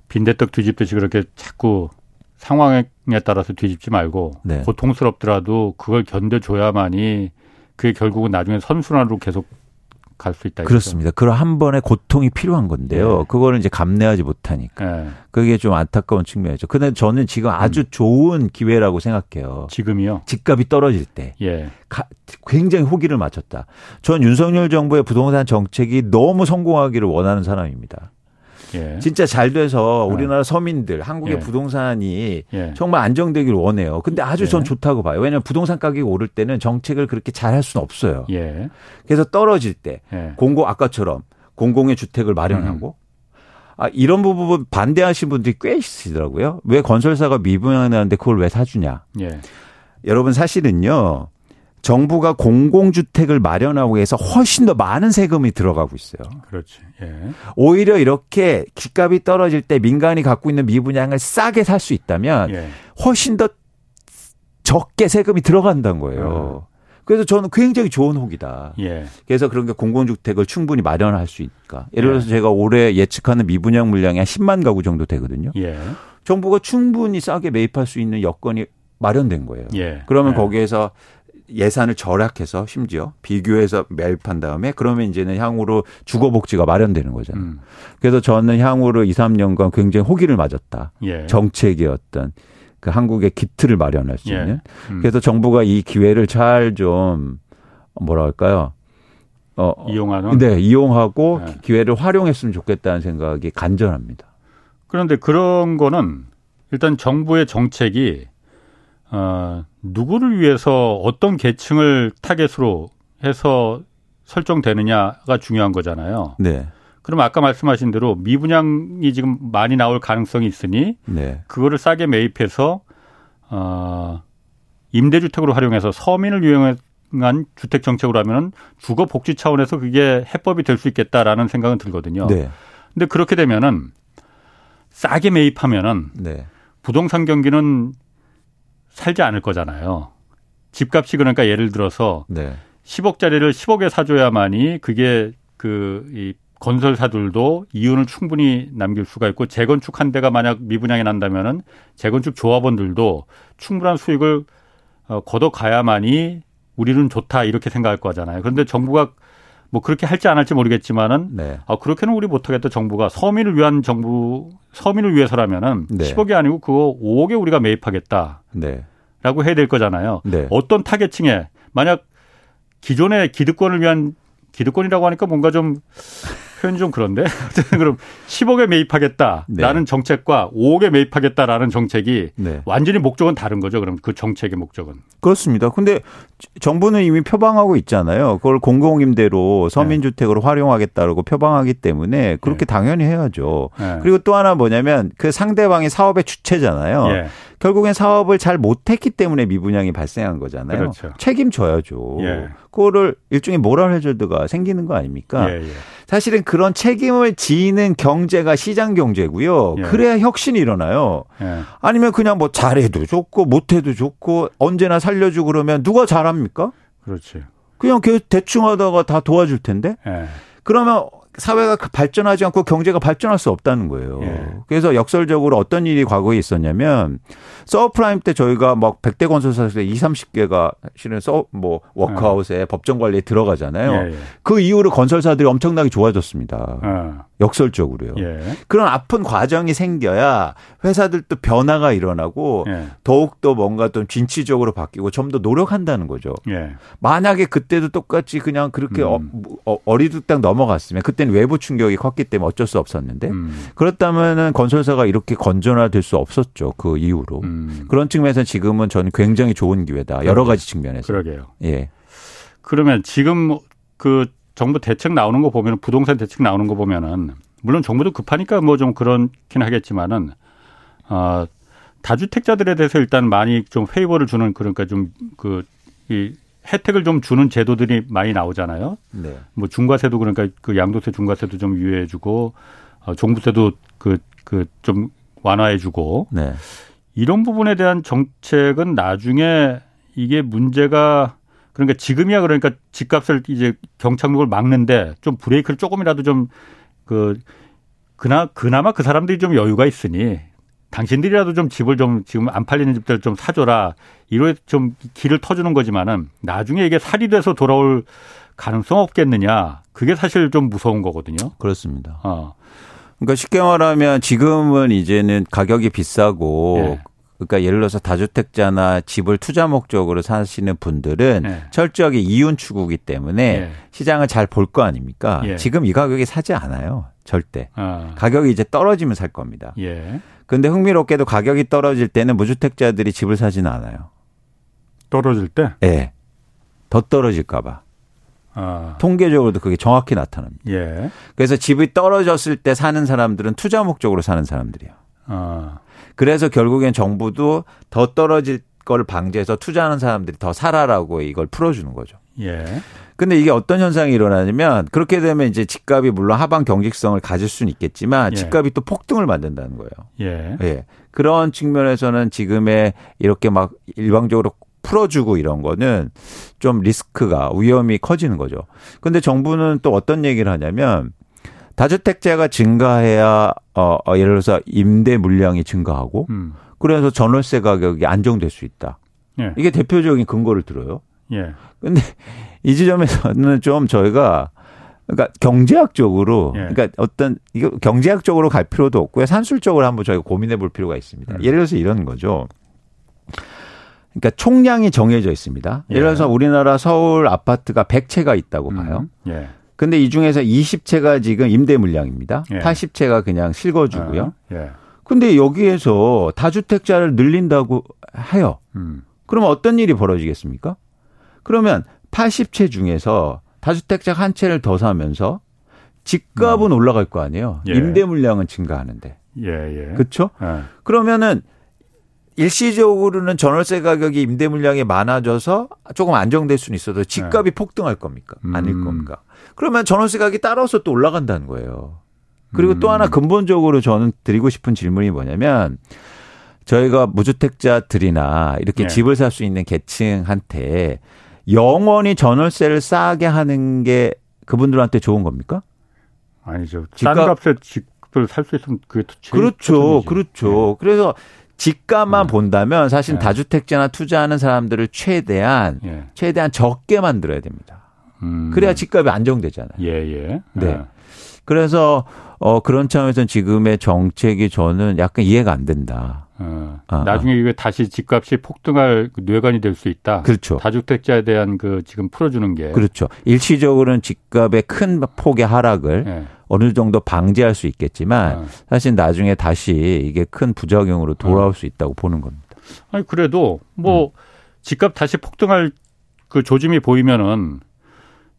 빈대떡 뒤집듯이 그렇게 자꾸 상황에 따라서 뒤집지 말고 네. 고통스럽더라도 그걸 견뎌줘야만이 그게 결국은 나중에 선순환으로 계속 갈 수 있다. 그렇습니다. 그런 한 번의 고통이 필요한 건데요. 네. 그거는 이제 감내하지 못하니까. 네. 그게 좀 안타까운 측면이죠. 근데 저는 지금 아주 음. 좋은 기회라고 생각해요. 지금이요? 집값이 떨어질 때. 예. 가, 굉장히 호기를 맞췄다. 전 윤석열 정부의 부동산 정책이 너무 성공하기를 원하는 사람입니다. 예. 진짜 잘 돼서 네. 우리나라 서민들 한국의 예. 부동산이 예. 정말 안정되기를 원해요. 근데 아주 전 예. 좋다고 봐요. 왜냐하면 부동산 가격이 오를 때는 정책을 그렇게 잘 할 수는 없어요. 예. 그래서 떨어질 때 예. 공공 아까처럼 공공의 주택을 마련하고 음. 아, 이런 부분 반대하신 분들이 꽤 있으시더라고요. 왜 건설사가 미분양하는데 그걸 왜 사주냐. 여러분 사실은요. 정부가 공공주택을 마련하고 해서 훨씬 더 많은 세금이 들어가고 있어요. 그렇지. 예. 오히려 이렇게 집값이 떨어질 때 민간이 갖고 있는 미분양을 싸게 살 수 있다면 예. 훨씬 더 적게 세금이 들어간다는 거예요. 어. 그래서 저는 굉장히 좋은 혹이다. 예. 그래서 그런 게 공공주택을 충분히 마련할 수 있을까. 예를 들어서 예. 제가 올해 예측하는 미분양 물량이 한 10만 가구 정도 되거든요. 예. 정부가 충분히 싸게 매입할 수 있는 여건이 마련된 거예요. 예. 그러면 예. 거기에서 예산을 절약해서 심지어 비교해서 매입한 다음에 그러면 이제는 향후로 주거 복지가 마련되는 거잖아요. 음. 그래서 저는 향후로 2, 3년간 굉장히 호기를 맞았다. 예. 정책의 어떤 그 한국의 기틀을 마련할 수 예. 있는. 예. 음. 그래서 정부가 이 기회를 잘 좀 뭐라 할까요? 어, 이용하는? 네, 이용하고 네. 기회를 활용했으면 좋겠다는 생각이 간절합니다. 그런데 그런 거는 일단 정부의 정책이 어, 누구를 위해서 어떤 계층을 타겟으로 해서 설정되느냐가 중요한 거잖아요. 네. 그럼 아까 말씀하신 대로 미분양이 지금 많이 나올 가능성이 있으니 네. 그거를 싸게 매입해서 어 임대주택으로 활용해서 서민을 유용한 주택 정책으로 하면은 주거 복지 차원에서 그게 해법이 될 수 있겠다라는 생각은 들거든요. 네. 근데 그렇게 되면은 싸게 매입하면은 네. 부동산 경기는 살지 않을 거잖아요. 집값이 그러니까 예를 들어서 네. 10억짜리를 10억에 사줘야만이 그게 그 이 건설사들도 이윤을 충분히 남길 수가 있고 재건축 한 대가 만약 미분양이 난다면은 재건축 조합원들도 충분한 수익을 어, 걷어가야만이 우리는 좋다 이렇게 생각할 거잖아요. 그런데 정부가 뭐 그렇게 할지 안 할지 모르겠지만은 네. 아 그렇게는 우리 못하겠다 정부가 서민을 위한 정부 서민을 위해서라면은 네. 10억이 아니고 그거 5억에 우리가 매입하겠다. 네. 라고 해야 될 거잖아요. 네. 어떤 타겟층에 만약 기존의 기득권을 위한 기득권이라고 하니까 뭔가 좀 표현이 좀 그런데 그럼 10억에 매입하겠다라는 네. 정책과 5억에 매입하겠다라는 정책이 네. 완전히 목적은 다른 거죠. 그럼 그 정책의 목적은 그렇습니다. 근데 정부는 이미 표방하고 있잖아요. 그걸 공공임대로 서민주택으로 네. 활용하겠다고 표방하기 때문에 그렇게 네. 당연히 해야죠. 네. 그리고 또 하나 뭐냐면 그 상대방이 사업의 주체잖아요. 예. 결국엔 사업을 잘 못했기 때문에 미분양이 발생한 거잖아요. 그렇죠. 책임져야죠. 예. 그거를 일종의 모랄 해저드가 생기는 거 아닙니까? 예, 예. 사실은 그런 책임을 지는 경제가 시장 경제고요. 예. 그래야 혁신이 일어나요. 예. 아니면 그냥 뭐 잘해도 좋고 못해도 좋고 언제나 살려주고 그러면 누가 잘 합니까? 그렇지. 그냥 대충 하다가 다 도와줄 텐데. 예. 그러면 사회가 발전하지 않고 경제가 발전할 수 없다는 거예요. 예. 그래서 역설적으로 어떤 일이 과거에 있었냐면 서브프라임 때 저희가 막 100대 건설사에서 2, 30개가 실은 서뭐 워크아웃에 예. 법정 관리에 들어가잖아요. 예, 예. 그 이후로 건설사들이 엄청나게 좋아졌습니다. 어. 역설적으로요. 예. 그런 아픈 과정이 생겨야 회사들도 변화가 일어나고 예. 더욱 더 뭔가 좀 진취적으로 바뀌고 좀 더 노력한다는 거죠. 예. 만약에 그때도 똑같이 그냥 그렇게 음. 어, 어 리둥땅 넘어갔으면 그때 는 외부 충격이 컸기 때문에 어쩔 수 없었는데 음. 그렇다면은 건설사가 이렇게 건전화될 수 없었죠. 그 이후로. 음. 그런 측면에서 지금은 저는 굉장히 좋은 기회다. 여러 가지 측면에서. 그러게요. 예. 그러면 지금 그 정부 대책 나오는 거 보면 부동산 대책 나오는 거 보면은 물론 정부도 급하니까 뭐 좀 그렇긴 하겠지만은 어 다주택자들에 대해서 일단 많이 좀 페이버를 주는 그러니까 좀 그 이 혜택을 좀 주는 제도들이 많이 나오잖아요. 네. 뭐 중과세도 그러니까 그 양도세 중과세도 좀 유예해주고 어 종부세도 그 그 좀 완화해주고 네. 이런 부분에 대한 정책은 나중에 이게 문제가 그러니까 지금이야 그러니까 집값을 이제 경착륙을 막는데 좀 브레이크를 조금이라도 좀 그 그나 그나마 그 사람들이 좀 여유가 있으니 당신들이라도 좀 집을 좀 지금 안 팔리는 집들 좀 사줘라 이로 좀 길을 터주는 거지만은 나중에 이게 살이 돼서 돌아올 가능성 없겠느냐 그게 사실 좀 무서운 거거든요. 그렇습니다. 어. 그러니까 쉽게 말하면 지금은 이제는 가격이 비싸고 예. 그러니까 예를 들어서 다주택자나 집을 투자 목적으로 사시는 분들은 예. 철저하게 이윤 추구기 때문에 예. 시장을 잘 볼 거 아닙니까? 예. 지금 이 가격에 사지 않아요. 절대. 어. 가격이 이제 떨어지면 살 겁니다. 예. 근데 흥미롭게도 가격이 떨어질 때는 무주택자들이 집을 사지는 않아요. 떨어질 때. 예. 더 떨어질까 봐. 아. 통계적으로도 그게 정확히 나타납니다. 예. 그래서 집이 떨어졌을 때 사는 사람들은 투자 목적으로 사는 사람들이에요. 아. 그래서 결국엔 정부도 더 떨어질 걸 방지해서 투자하는 사람들이 더 살아라고 이걸 풀어주는 거죠. 예. 근데 이게 어떤 현상이 일어나냐면 그렇게 되면 이제 집값이 물론 하방 경직성을 가질 수는 있겠지만 예. 집값이 또 폭등을 만든다는 거예요. 예. 예. 그런 측면에서는 지금의 이렇게 막 일방적으로 풀어주고 이런 거는 좀 리스크가 위험이 커지는 거죠. 근데 정부는 또 어떤 얘기를 하냐면 다주택자가 증가해야 어, 어 예를 들어서 임대 물량이 증가하고 음. 그래서 전월세 가격이 안정될 수 있다. 예. 이게 대표적인 근거를 들어요. 예. 근데 이 지점에서는 좀 저희가 그러니까 경제학적으로 예. 그러니까 어떤 이거 경제학적으로 갈 필요도 없고요. 산술적으로 한번 저희가 고민해 볼 필요가 있습니다. 음. 예를 들어서 이런 거죠. 그러니까 총량이 정해져 있습니다. 예를 예. 들어서 우리나라 서울 아파트가 100채가 있다고 봐요. 음. 예. 근데 이 중에서 20채가 지금 임대 물량입니다. 예. 80채가 그냥 실거주고요. 아, 예. 근데 여기에서 다주택자를 늘린다고 해요. 음. 그러면 어떤 일이 벌어지겠습니까? 그러면 80채 중에서 다주택자 한 채를 더 사면서 집값은 올라갈 거 아니에요. 예. 임대 물량은 증가하는데. 예, 예. 그렇죠? 예. 그러면은 일시적으로는 전월세 가격이 임대 물량이 많아져서 조금 안정될 수는 있어도 집값이 폭등할 겁니까? 아닐 음. 겁니까? 그러면 전월세 가격이 따라서 또 올라간다는 거예요. 그리고 또 음. 하나 근본적으로 저는 드리고 싶은 질문이 뭐냐면 저희가 무주택자들이나 이렇게 예. 집을 살 수 있는 계층한테 영원히 전월세를 싸게 하는 게 그분들한테 좋은 겁니까? 아니죠. 싼 집값- 값에 집을 살 수 있으면 그게 더 제일 그렇죠. 최선이지. 그렇죠. 그래서 집값만 음. 본다면 사실 예. 다주택자나 투자하는 사람들을 최대한 예. 예. 최대한 적게 만들어야 됩니다. 음. 그래야 집값이 안정되잖아요. 예, 예. 네. 예. 그래서 어 그런 차원에서는 지금의 정책이 저는 약간 이해가 안 된다. 어. 아, 나중에 이게 다시 집값이 폭등할 그 뇌관이 될 수 있다. 그렇죠. 다주택자에 대한 그 지금 풀어주는 게. 그렇죠. 일시적으로는 집값의 큰 폭의 하락을 예. 어느 정도 방지할 수 있겠지만 어. 사실 나중에 다시 이게 큰 부작용으로 돌아올 수 있다고 보는 겁니다. 아니 그래도 뭐 음. 집값 다시 폭등할 그 조짐이 보이면은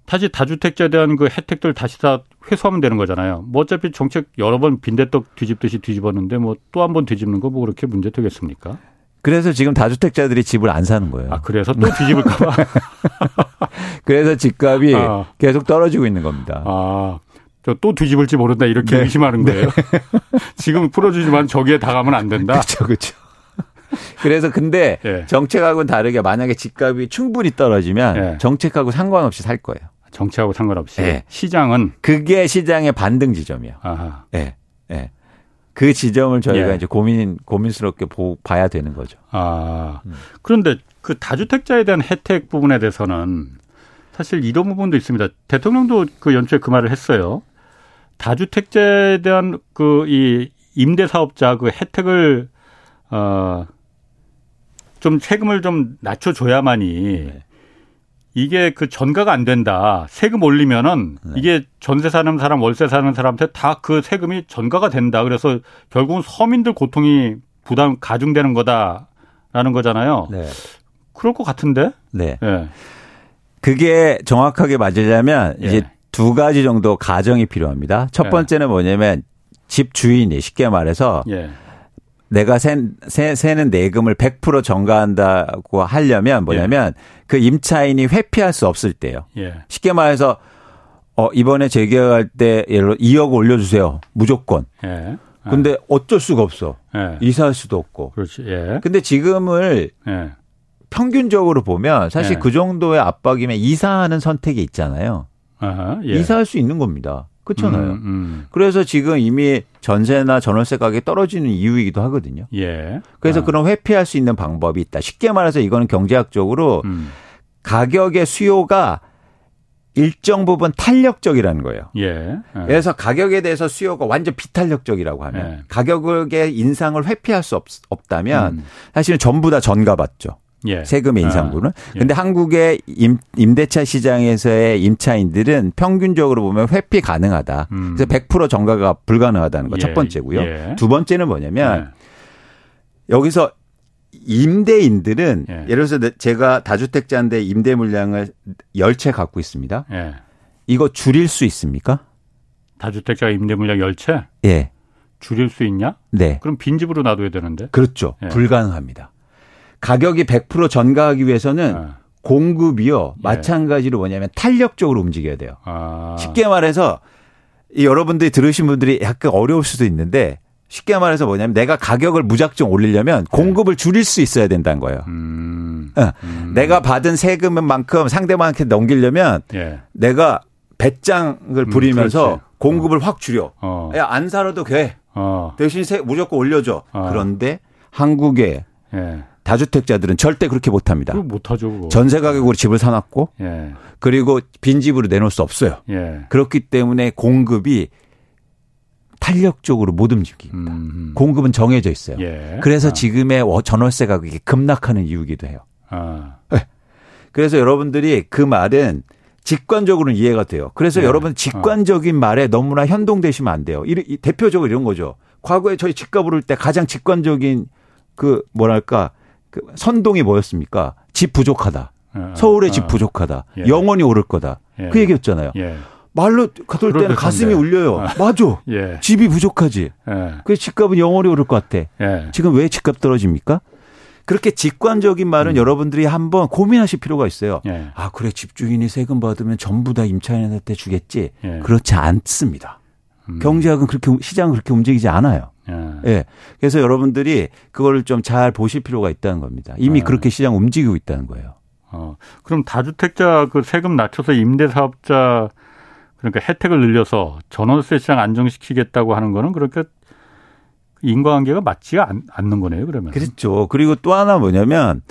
다시 다주택자에 대한 그 혜택들 다시 다 회수하면 되는 거잖아요. 뭐 어차피 정책 여러 번 빈대떡 뒤집듯이 뒤집었는데 뭐 또 한 번 뒤집는 거 뭐 그렇게 문제 되겠습니까? 그래서 지금 다주택자들이 집을 안 사는 거예요. 아 그래서 또 뒤집을까 봐. 그래서 집값이 아. 계속 떨어지고 있는 겁니다. 아. 저또 뒤집을지 모른다 이렇게 네. 의심하는 거예요. 지금 풀어주지만 저기에 당하면 안 된다. 그렇죠, 그렇죠. 그래서 근데 예. 정책하고는 다르게 만약에 집값이 충분히 떨어지면 예. 정책하고 상관없이 살 거예요. 정치하고 상관없이 예. 시장은 그게 시장의 반등 지점이에요. 아하. 예. 예. 그 지점을 저희가 예. 이제 고민 고민스럽게 보, 봐야 되는 거죠. 아 그런데 그 다주택자에 대한 혜택 부분에 대해서는 사실 이런 부분도 있습니다. 대통령도 그 연초에 그 말을 했어요. 다주택자에 대한 그 이 임대 사업자 그 혜택을 어좀 세금을 좀 낮춰줘야만이 이게 그 전가가 안 된다. 세금 올리면은 이게 전세 사는 사람, 월세 사는 사람한테 다 그 세금이 전가가 된다. 그래서 결국은 서민들 고통이 부담 가중되는 거다라는 거잖아요. 네. 그럴 것 같은데. 네. 예. 그게 정확하게 맞으려면 예. 이제 두 가지 정도 가정이 필요합니다. 첫 예. 번째는 뭐냐면 집 주인이 쉽게 말해서 예. 내가 세, 세, 세는 내금을 100% 전가한다고 하려면 뭐냐면 그 임차인이 회피할 수 없을 때요. 예. 쉽게 말해서 어 이번에 재계약할 때 예를 들어 2억 올려주세요. 무조건. 예. 근데 어쩔 수가 없어. 예. 이사할 수도 없고. 그렇지. 예. 근데 지금을 예. 평균적으로 보면 사실 예. 그 정도의 압박이면 이사하는 선택이 있잖아요. 아하, 예. 이사할 수 있는 겁니다. 그렇잖아요. 음, 음. 그래서 지금 이미 전세나 전월세 가격이 떨어지는 이유이기도 하거든요. 예. 그래서 아. 그런 회피할 수 있는 방법이 있다. 쉽게 말해서 이거는 경제학적으로 음. 가격의 수요가 일정 부분 탄력적이라는 거예요. 예. 예. 그래서 가격에 대해서 수요가 완전 비탄력적이라고 하면 네. 가격의 인상을 회피할 수 없, 없다면 음. 사실은 전부 다 전가 받죠. 예. 세금의 인상분은. 예. 근데 한국의 임, 임대차 시장에서의 임차인들은 평균적으로 보면 회피 가능하다. 음. 그래서 100% 전가가 불가능하다는 거첫 예. 번째고요. 예. 두 번째는 뭐냐면 예. 여기서 임대인들은 예. 예를 들어서 제가 다주택자인데 임대 물량을 열 채 갖고 있습니다. 예. 이거 줄일 수 있습니까? 다주택자 임대 물량 열채 예. 줄일 수 있냐? 네. 그럼 빈집으로 놔둬야 되는데. 그렇죠. 예. 불가능합니다. 가격이 100% 전가하기 위해서는 아. 공급이요. 예. 마찬가지로 뭐냐면 탄력적으로 움직여야 돼요. 아. 쉽게 말해서 이 여러분들이 들으신 분들이 약간 어려울 수도 있는데 쉽게 말해서 뭐냐면 내가 가격을 무작정 올리려면 공급을 줄일 수 있어야 된다는 거예요. 음. 어. 내가 받은 세금만큼 상대방한테 넘기려면 예. 내가 배짱을 부리면서 그렇지. 공급을 확 줄여. 어. 야, 안 살아도 돼. 어. 대신 세, 무조건 올려줘. 어. 그런데 한국의 예. 다주택자들은 절대 그렇게 못합니다. 못하죠, 그거. 전세 가격으로 집을 사놨고 예. 그리고 빈 집으로 내놓을 수 없어요. 예. 그렇기 때문에 공급이 탄력적으로 못 움직입니다. 음. 공급은 정해져 있어요. 예. 그래서 아. 지금의 워- 전월세 가격이 급락하는 이유이기도 해요. 아. 그래서 여러분들이 그 말은 직관적으로는 이해가 돼요. 그래서 네. 여러분 직관적인 말에 너무나 현동되시면 안 돼요. 이, 이- 대표적으로 이런 거죠. 과거에 저희 집값 오를 때 가장 직관적인 그 뭐랄까 그 선동이 뭐였습니까? 집 부족하다. 아. 서울의 집 아. 부족하다. 예. 영원히 오를 거다. 예. 그 얘기였잖아요. 예. 말로 가돌 때는 가슴이. 울려요. 맞아. 예. 집이 부족하지. 예. 그 집값은 영원히 오를 것 같아. 예. 지금 왜 집값 떨어집니까? 그렇게 직관적인 말은 여러분들이 한번 고민하실 필요가 있어요. 음. 예. 아, 그래. 집주인이 세금 받으면 전부 다 임차인한테 주겠지. 예. 그렇지 않습니다. 음. 경제학은 그렇게, 시장은 그렇게 움직이지 않아요. 예. 예. 그래서 여러분들이 그거를 좀 잘 보실 필요가 있다는 겁니다. 이미 네. 그렇게 시장 움직이고 있다는 거예요. 어. 그럼 다주택자 그 세금 낮춰서 임대 사업자 그러니까 혜택을 늘려서 전월세 시장 안정시키겠다고 하는 거는 그렇게 인과관계가 맞지 않, 않는 거네요, 그러면. 그렇죠. 그리고 또 하나 뭐냐면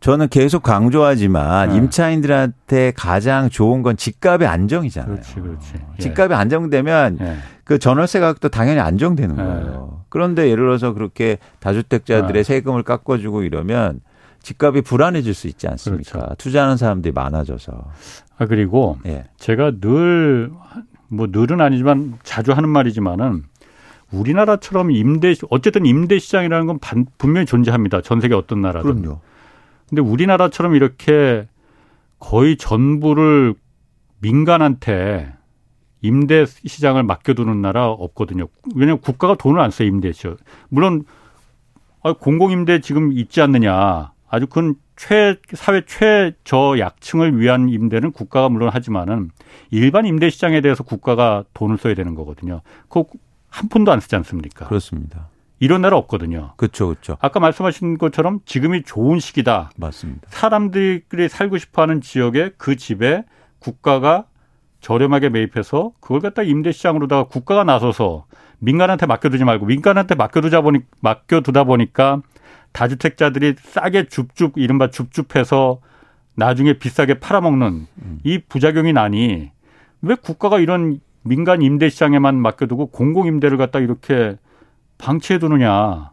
저는 계속 강조하지만 네. 임차인들한테 가장 좋은 건 집값의 안정이잖아요. 그렇지, 그렇지. 예. 집값이 안정되면 예. 그 전월세 가격도 당연히 안정되는 네. 거예요. 그런데 예를 들어서 그렇게 다주택자들의 네. 세금을 깎아주고 이러면 집값이 불안해질 수 있지 않습니까? 그렇죠. 투자하는 사람들이 많아져서. 아, 그리고 예. 제가 늘, 뭐 늘은 아니지만 자주 하는 말이지만은 우리나라처럼 임대, 어쨌든 임대 시장이라는 건 반- 분명히 존재합니다. 전 세계 어떤 나라든. 근데 우리나라처럼 이렇게 거의 전부를 민간한테 임대 시장을 맡겨두는 나라 없거든요. 왜냐하면 국가가 돈을 안 써요, 임대죠. 물론, 아, 공공임대 지금 있지 않느냐. 아주 큰 최, 사회 최저 약층을 위한 임대는 국가가 물론 하지만은 일반 임대 시장에 대해서 국가가 돈을 써야 되는 거거든요. 그거 한 푼도 안 쓰지 않습니까? 그렇습니다. 이런 나라 없거든요. 그렇죠, 그렇죠. 아까 말씀하신 것처럼 지금이 좋은 시기다. 맞습니다. 사람들이 살고 싶어하는 지역에 그 집에 국가가 저렴하게 매입해서 그걸 갖다 임대시장으로다가 국가가 나서서 민간한테 맡겨두지 말고 민간한테 맡겨두자 보니 맡겨두다 보니까 다주택자들이 싸게 줍줍 이른바 줍줍해서 나중에 비싸게 팔아먹는 이 부작용이 나니 왜 국가가 이런 민간 임대 시장에만 맡겨두고 공공 임대를 갖다 이렇게 방치해 두느냐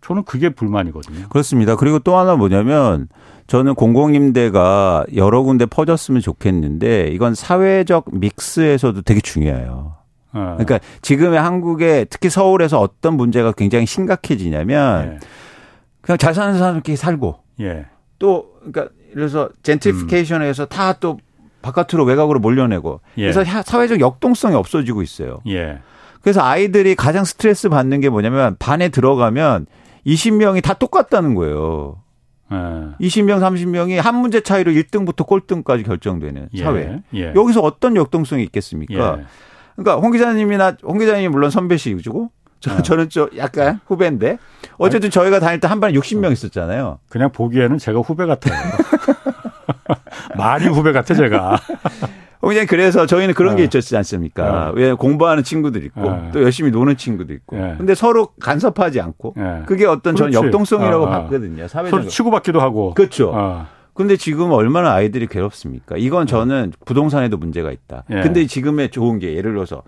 저는 그게 불만이거든요. 그렇습니다. 그리고 또 하나 뭐냐면 저는 공공임대가 여러 군데 퍼졌으면 좋겠는데 이건 사회적 믹스에서도 되게 중요해요. 어. 그러니까 지금의 한국에 특히 서울에서 어떤 문제가 굉장히 심각해지냐면 예. 그냥 잘 사는 사람끼리 살고 예. 또 그러니까 그래서 젠트리피케이션에서 다또 바깥으로 외곽으로 몰려내고 예. 그래서 하- 사회적 역동성이 없어지고 있어요. 예. 그래서 아이들이 가장 스트레스 받는 게 뭐냐면 반에 들어가면 20명이 다 똑같다는 거예요. 예. 20명, 30명이 한 문제 차이로 1등부터 꼴등까지 결정되는 예. 사회. 예. 여기서 어떤 역동성이 있겠습니까? 예. 그러니까 홍 기자님이나 홍 기자님이 물론 선배시고 저, 네. 저는 좀 약간 후배인데 어쨌든 저희가 다닐 때 한 반에 60명 있었잖아요. 그냥 보기에는 제가 후배 같아요. 많이 후배 같아 제가. 그냥 그래서 저희는 그런 게 네. 있었지 않습니까? 네. 왜 공부하는 친구들 있고 네. 또 열심히 노는 친구도 있고. 네. 근데 서로 간섭하지 않고 네. 그게 어떤 그렇지. 저는 역동성이라고 아, 아. 봤거든요. 사회적 서로 치고받기도 하고. 그렇죠. 아. 근데 지금 얼마나 아이들이 괴롭습니까? 이건 네. 저는 부동산에도 문제가 있다. 예. 근데 지금의 좋은 게 예를 들어서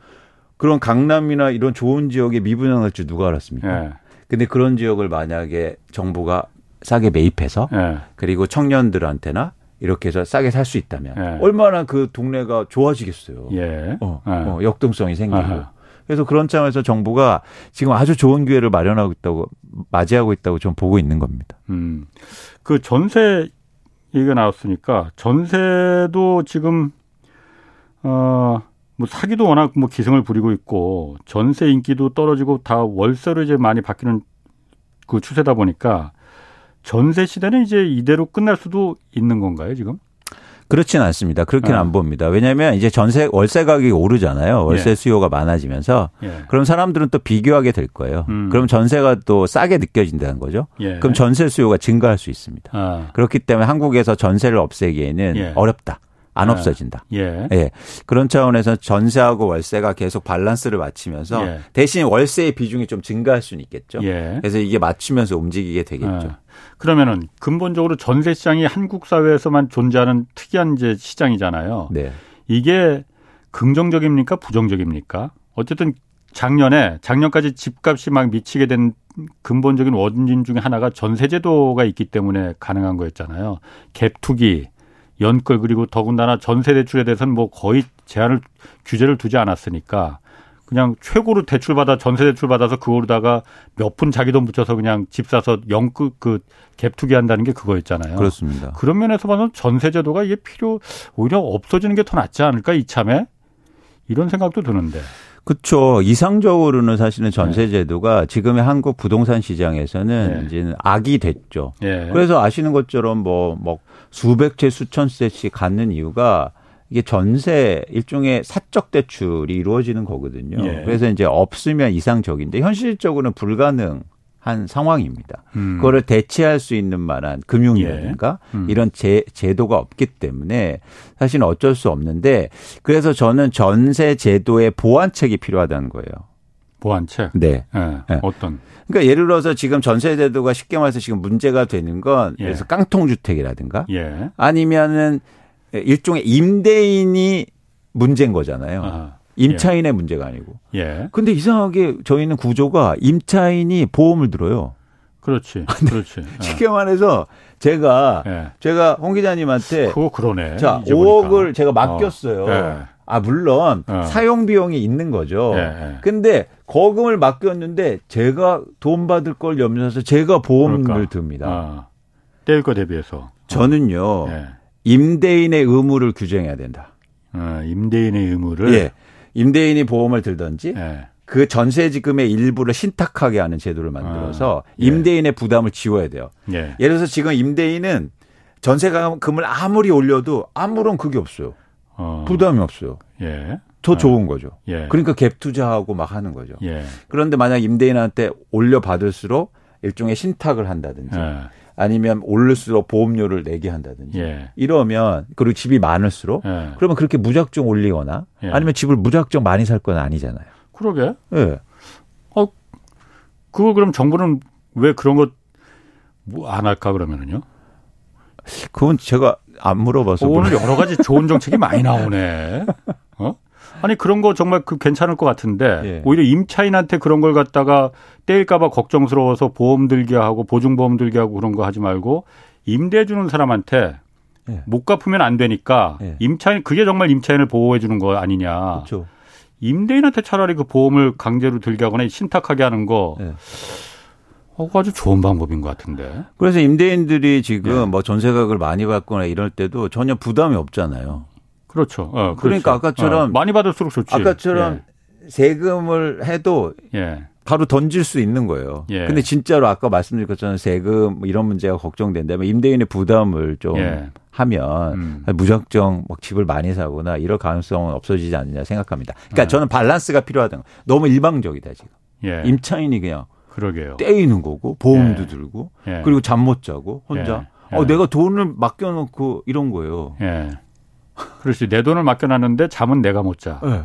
그런 강남이나 이런 좋은 지역에 미분양할 줄 누가 알았습니까? 예. 근데 그런 지역을 만약에 정부가 싸게 매입해서 예. 그리고 청년들한테나 이렇게 해서 싸게 살 수 있다면 예. 얼마나 그 동네가 좋아지겠어요. 예. 어, 예. 어, 역동성이 생기고. 아하. 그래서 그런 점에서 정부가 지금 아주 좋은 기회를 마련하고 있다고 맞이하고 있다고 좀 보고 있는 겁니다. 음. 그 전세 얘기가 나왔으니까 전세도 지금 어. 뭐 사기도 워낙 뭐 기승을 부리고 있고 전세 인기도 떨어지고 다 월세로 이제 많이 바뀌는 그 추세다 보니까 전세 시대는 이제 이대로 끝날 수도 있는 건가요, 지금? 그렇지는 않습니다. 그렇게는 네. 안 봅니다. 왜냐하면 이제 전세 월세 가격이 오르잖아요. 월세 예. 수요가 많아지면서 예. 그럼 사람들은 또 비교하게 될 거예요. 음. 그럼 전세가 또 싸게 느껴진다는 거죠. 예. 그럼 전세 수요가 증가할 수 있습니다. 아. 그렇기 때문에 한국에서 전세를 없애기에는 예. 어렵다. 안 예. 없어진다. 예. 예. 그런 차원에서 전세하고 월세가 계속 밸런스를 맞추면서 예. 대신 월세의 비중이 좀 증가할 수는 있겠죠. 예. 그래서 이게 맞추면서 움직이게 되겠죠. 예. 그러면은 근본적으로 전세 시장이 한국 사회에서만 존재하는 특이한 이제 시장이잖아요. 네. 이게 긍정적입니까? 부정적입니까? 어쨌든 작년에 작년까지 집값이 막 미치게 된 근본적인 원인 중에 하나가 전세 제도가 있기 때문에 가능한 거였잖아요. 갭 투기, 연끌 그리고 더군다나 전세 대출에 대해서는 뭐 거의 제한을 규제를 두지 않았으니까 그냥 최고로 대출 받아 전세 대출 받아서 그거로다가 몇 푼 자기 돈 붙여서 그냥 집 사서 연끌 그갭 투기 한다는 게 그거였잖아요. 그렇습니다. 그런 면에서 봐서 전세 제도가 이게 필요 오히려 없어지는 게 더 낫지 않을까 이참에 이런 생각도 드는데. 그렇죠. 이상적으로는 사실은 전세 네. 제도가 지금의 한국 부동산 시장에서는 네. 이제는 악이 됐죠. 네. 그래서 아시는 것처럼 뭐뭐 뭐 수백 채 수천 채씩 갖는 이유가 이게 전세 일종의 사적 대출이 이루어지는 거거든요. 예. 그래서 이제 없으면 이상적인데 현실적으로는 불가능. 한 상황입니다. 음. 그거를 대체할 수 있는 만한 금융이라든가 예. 음. 이런 제, 제도가 없기 때문에 사실은 어쩔 수 없는데 그래서 저는 전세 제도의 보완책이 필요하다는 거예요. 보완책? 네. 네. 네. 어떤? 그러니까 예를 들어서 지금 전세 제도가 쉽게 말해서 지금 문제가 되는 건 예. 그래서 깡통 주택이라든가 예. 아니면은 일종의 임대인이 문제인 거잖아요. 아, 임차인의 예. 문제가 아니고. 예. 근데 이상하게 저희는 구조가 임차인이 보험을 들어요. 그렇지. 그렇지. 쉽게 말해서 제가 예. 제가 홍 기자님한테 그거 그러네. 자, 5억을 제가 맡겼어요. 어. 예. 아 물론 어. 사용 비용이 있는 거죠. 예, 예. 근데 거금을 맡겼는데 제가 돈 받을 걸 염려해서 제가 보험을 그러니까. 듭니다. 아, 뗄거 대비해서. 저는요. 예. 임대인의 의무를 규정해야 된다. 아, 임대인의 의무를 예. 임대인이 보험을 들든지 예. 그 전세지금의 일부를 신탁하게 하는 제도를 만들어서 아, 예. 임대인의 부담을 지워야 돼요. 예. 예를 들어서 지금 임대인은 전세금을 아무리 올려도 아무런 그게 없어요. 어. 부담이 없어요. 예. 더 좋은 거죠. 예. 그러니까 갭 투자하고 막 하는 거죠. 예. 그런데 만약 임대인한테 올려 받을수록 일종의 신탁을 한다든지 예. 아니면 오를수록 보험료를 내게 한다든지 예. 이러면 그리고 집이 많을수록 예. 그러면 그렇게 무작정 올리거나 예. 아니면 집을 무작정 많이 살 건 아니잖아요. 그러게. 예. 어 그거 그럼 정부는 왜 그런 것 뭐 안 할까 그러면은요? 그건 제가 안 물어봐서 오늘 여러 가지 좋은 정책이 많이 나오네. 어? 아니 그런 거 정말 그 괜찮을 것 같은데 예. 오히려 임차인한테 그런 걸 갖다가 떼일까봐 걱정스러워서 보험 들게 하고 보증 보험 들게 하고 그런 거 하지 말고 임대 주는 사람한테 예. 못 갚으면 안 되니까 예. 임차인 그게 정말 임차인을 보호해 주는 거 아니냐. 그렇죠. 임대인한테 차라리 그 보험을 강제로 들게 하거나 신탁하게 하는 거. 예. 어, 아주 좋은 방법인 것 같은데. 그래서 임대인들이 지금 예. 뭐 전세가격을 많이 받거나 이럴 때도 전혀 부담이 없잖아요. 그렇죠. 어, 그러니까 아까처럼 어, 많이 받을수록 좋지. 아까처럼 예. 세금을 해도 예. 바로 던질 수 있는 거예요. 예. 근데 진짜로 아까 말씀드린 것처럼 세금 뭐 이런 문제가 걱정된다면 임대인의 부담을 좀 예. 하면 음. 무작정 막 집을 많이 사거나 이럴 가능성은 없어지지 않느냐 생각합니다. 그러니까 아. 저는 밸런스가 필요하다. 너무 일방적이다 지금. 예. 임차인이 그냥 그러게요. 떼이는 거고 보험도 예. 들고 예. 그리고 잠 못 자고 혼자 예. 어 내가 돈을 맡겨놓고 이런 거예요. 예. 그렇지 내 돈을 맡겨놨는데 잠은 내가 못 자. 예.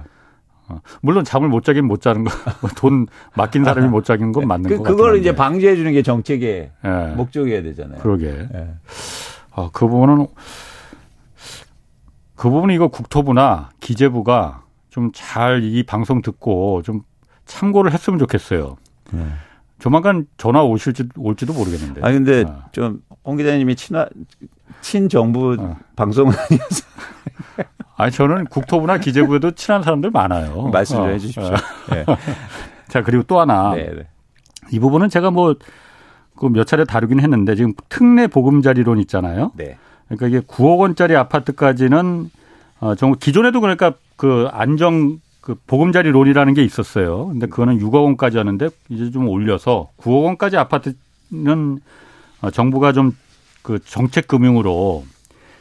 어, 물론 잠을 못 자긴 못 자는 거, 돈 맡긴 사람이 못 자긴 건 맞는 그, 거 같아요. 그걸 이제 방지해 주는 게 정책의 예. 목적이어야 되잖아요. 그러게. 예. 어, 그 부분은 그 부분은 이거 국토부나 기재부가 좀 잘 이 방송 듣고 좀 참고를 했으면 좋겠어요. 네. 조만간 전화 오실지 올지도 모르겠는데. 아 근데 어. 좀홍 기자님이 친화 친정부 어. 방송은 아니어서. 아니 저는 국토부나 기재부에도 친한 사람들 많아요. 말씀 좀 어. 해주십시오. 어. 네. 자 그리고 또 하나 네, 네. 이 부분은 제가 뭐 그 몇 차례 다루긴 했는데 지금 특례 보금자리론 있잖아요. 네. 그러니까 이게 9억 원짜리 아파트까지는 어, 정 기존에도 그러니까 그 안정 그 보금자리론이라는 게 있었어요. 근데 그거는 6억 원까지였는데 이제 좀 올려서 9억 원까지 아파트는 어, 정부가 좀 그 정책 금융으로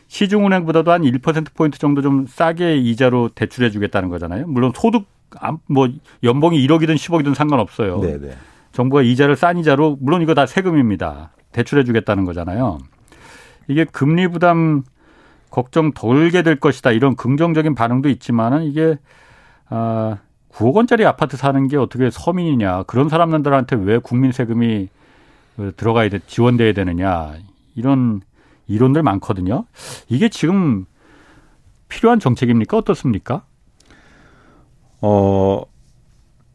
시중은행보다도 한 1%포인트 정도 좀 싸게 이자로 대출해 주겠다는 거잖아요. 물론 소득, 뭐, 연봉이 1억이든 10억이든 상관없어요. 네네. 정부가 이자를 싼 이자로, 물론 이거 다 세금입니다. 대출해 주겠다는 거잖아요. 이게 금리 부담 걱정 덜게 될 것이다. 이런 긍정적인 반응도 있지만은 이게 아 9억 원짜리 아파트 사는 게 어떻게 서민이냐 그런 사람들한테 왜 국민 세금이 들어가야 돼 지원돼야 되느냐 이런 이론들 많거든요. 이게 지금 필요한 정책입니까 어떻습니까? 어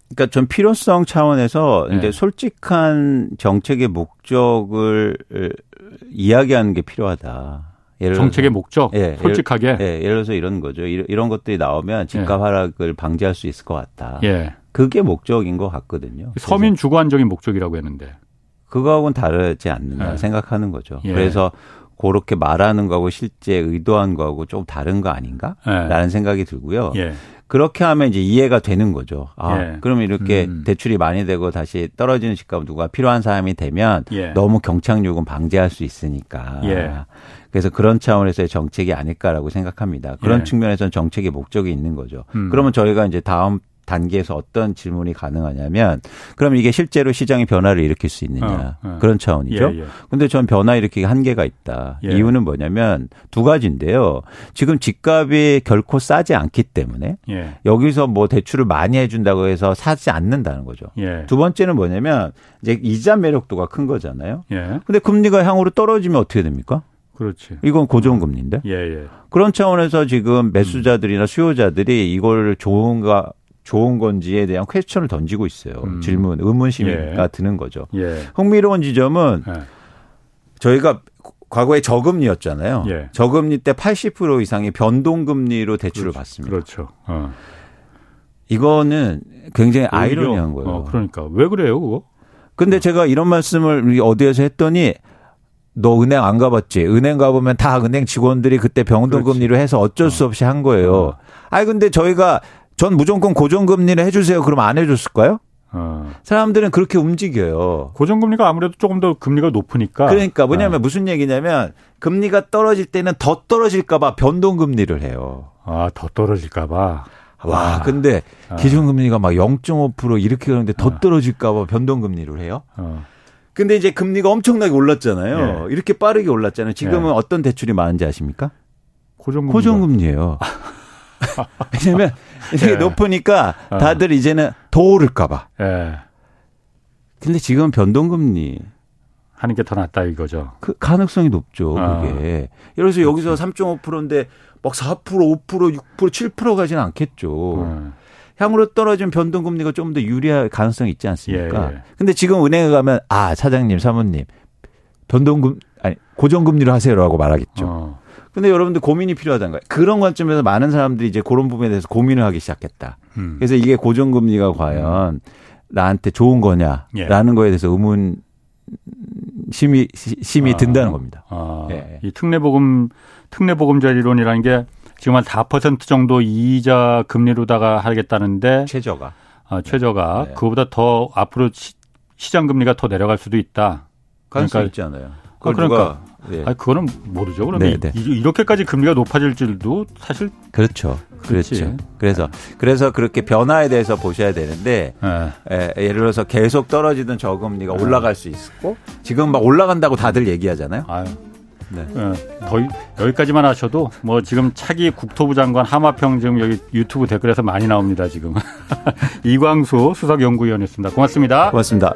그러니까 전 필요성 차원에서 네. 이제 솔직한 정책의 목적을 이야기하는 게 필요하다. 예를 정책의 목적, 예, 솔직하게. 예를, 예, 예를 들어서 이런 거죠. 이런, 것들이 나오면 집값 예. 하락을 방지할 수 있을 것 같다. 예. 그게 목적인 것 같거든요. 서민 주관적인 목적이라고 했는데. 그거하고는 다르지 않는다 예. 생각하는 거죠. 예. 그래서 그렇게 말하는 거하고 실제 의도한 거하고 좀 다른 거 아닌가라는 예. 생각이 들고요. 그렇게 하면 이제 이해가 되는 거죠. 아, 예. 그러면 이렇게 음. 대출이 많이 되고 다시 떨어지는 누가 필요한 사람이 되면 예. 너무 경착륙은 방지할 수 있으니까. 예. 그래서 그런 차원에서의 정책이 아닐까라고 생각합니다. 그런 예. 측면에서는 정책의 목적이 있는 거죠. 음. 그러면 저희가 이제 다음 단계에서 어떤 질문이 가능하냐면 그럼 이게 실제로 시장의 변화를 일으킬 수 있느냐 어, 어. 그런 차원이죠. 예, 예. 근데 전 변화 일으키기 한계가 있다. 예. 이유는 뭐냐면 두 가지인데요. 지금 집값이 결코 싸지 않기 때문에 예. 여기서 뭐 대출을 많이 해준다고 해서 사지 않는다는 거죠. 예. 두 번째는 뭐냐면 이제 이자 매력도가 큰 거잖아요. 예. 근데 금리가 향후로 떨어지면 어떻게 됩니까? 그렇지. 이건 고정금리인데. 예, 예. 그런 차원에서 지금 매수자들이나 수요자들이 이걸 좋은가 좋은 건지에 대한 퀘스천을 던지고 있어요. 음. 질문, 의문심이 예. 드는 거죠. 예. 흥미로운 지점은 예. 저희가 과거에 저금리였잖아요. 예. 저금리 때 80% 이상의 변동금리로 대출을 그렇죠. 받습니다. 그렇죠. 어. 이거는 굉장히 아이러니한 거예요. 어, 그러니까 왜 그래요, 그거? 근데 어. 제가 이런 말씀을 어디에서 했더니 너 은행 안 가봤지? 은행 가보면 다 은행 직원들이 그때 변동금리로 해서 어쩔 수 어. 없이 한 거예요. 어. 아니 근데 저희가 전 무조건 고정금리를 해주세요. 그럼 안 해줬을까요? 어. 사람들은 그렇게 움직여요. 고정금리가 아무래도 조금 더 금리가 높으니까. 그러니까 뭐냐면 어. 무슨 얘기냐면 금리가 떨어질 때는 더 떨어질까봐 변동금리를 해요. 아, 더 떨어질까봐. 와, 아. 근데 아. 기준금리가 막 0.5% 이렇게 가는데 더 아. 떨어질까봐 변동금리를 해요. 어. 근데 이제 금리가 엄청나게 올랐잖아요. 예. 이렇게 빠르게 올랐잖아요. 지금은 예. 어떤 대출이 많은지 아십니까? 고정금리. 고정금리예요. 왜냐면 이게 예. 높으니까 어. 다들 어. 이제는 더 오를까봐. 예. 근데 지금 변동금리 하는 게 더 낫다 이거죠. 그 가능성이 높죠. 어. 그게. 예를 들어서 여기서 3.5%인데 막 4%, 5%, 6%, 7% 가지는 않겠죠. 어. 향으로 떨어진 변동금리가 좀 더 유리할 가능성이 있지 않습니까? 예, 예. 근데 지금 은행에 가면 아 사장님, 사모님 변동금 아니 고정금리로 하세요라고 말하겠죠. 어. 근데 여러분들 고민이 필요하다는 거예요. 그런 관점에서 많은 사람들이 이제 그런 부분에 대해서 고민을 하기 시작했다. 음. 그래서 이게 고정금리가 과연 나한테 좋은 거냐라는 예. 거에 대해서 의문 심이 심이 아, 든다는 겁니다. 아, 예. 이 특례보금 특례보금자리론이라는 게 지금 한 4% 정도 이자 금리로다가 하겠다는데 최저가 아, 최저가 네. 그거보다 더 앞으로 시, 장 금리가 더 내려갈 수도 있다. 그러니까, 있지 않아요. 아, 그러니까 네. 아 그거는 모르죠. 그러면 네, 네. 이렇게까지 금리가 높아질 줄도 사실 그렇죠. 그렇지. 그렇죠. 그래서 그래서 그렇게 변화에 대해서 보셔야 되는데 네. 에, 예를 들어서 계속 떨어지던 저금리가 네. 올라갈 수 있고 지금 막 올라간다고 다들 얘기하잖아요. 아유. 네. 네. 더 여기까지만 하셔도 뭐 지금 차기 국토부 장관 하마평 지금 여기 유튜브 댓글에서 많이 나옵니다 지금 이광수 수석연구위원이었습니다. 고맙습니다. 고맙습니다.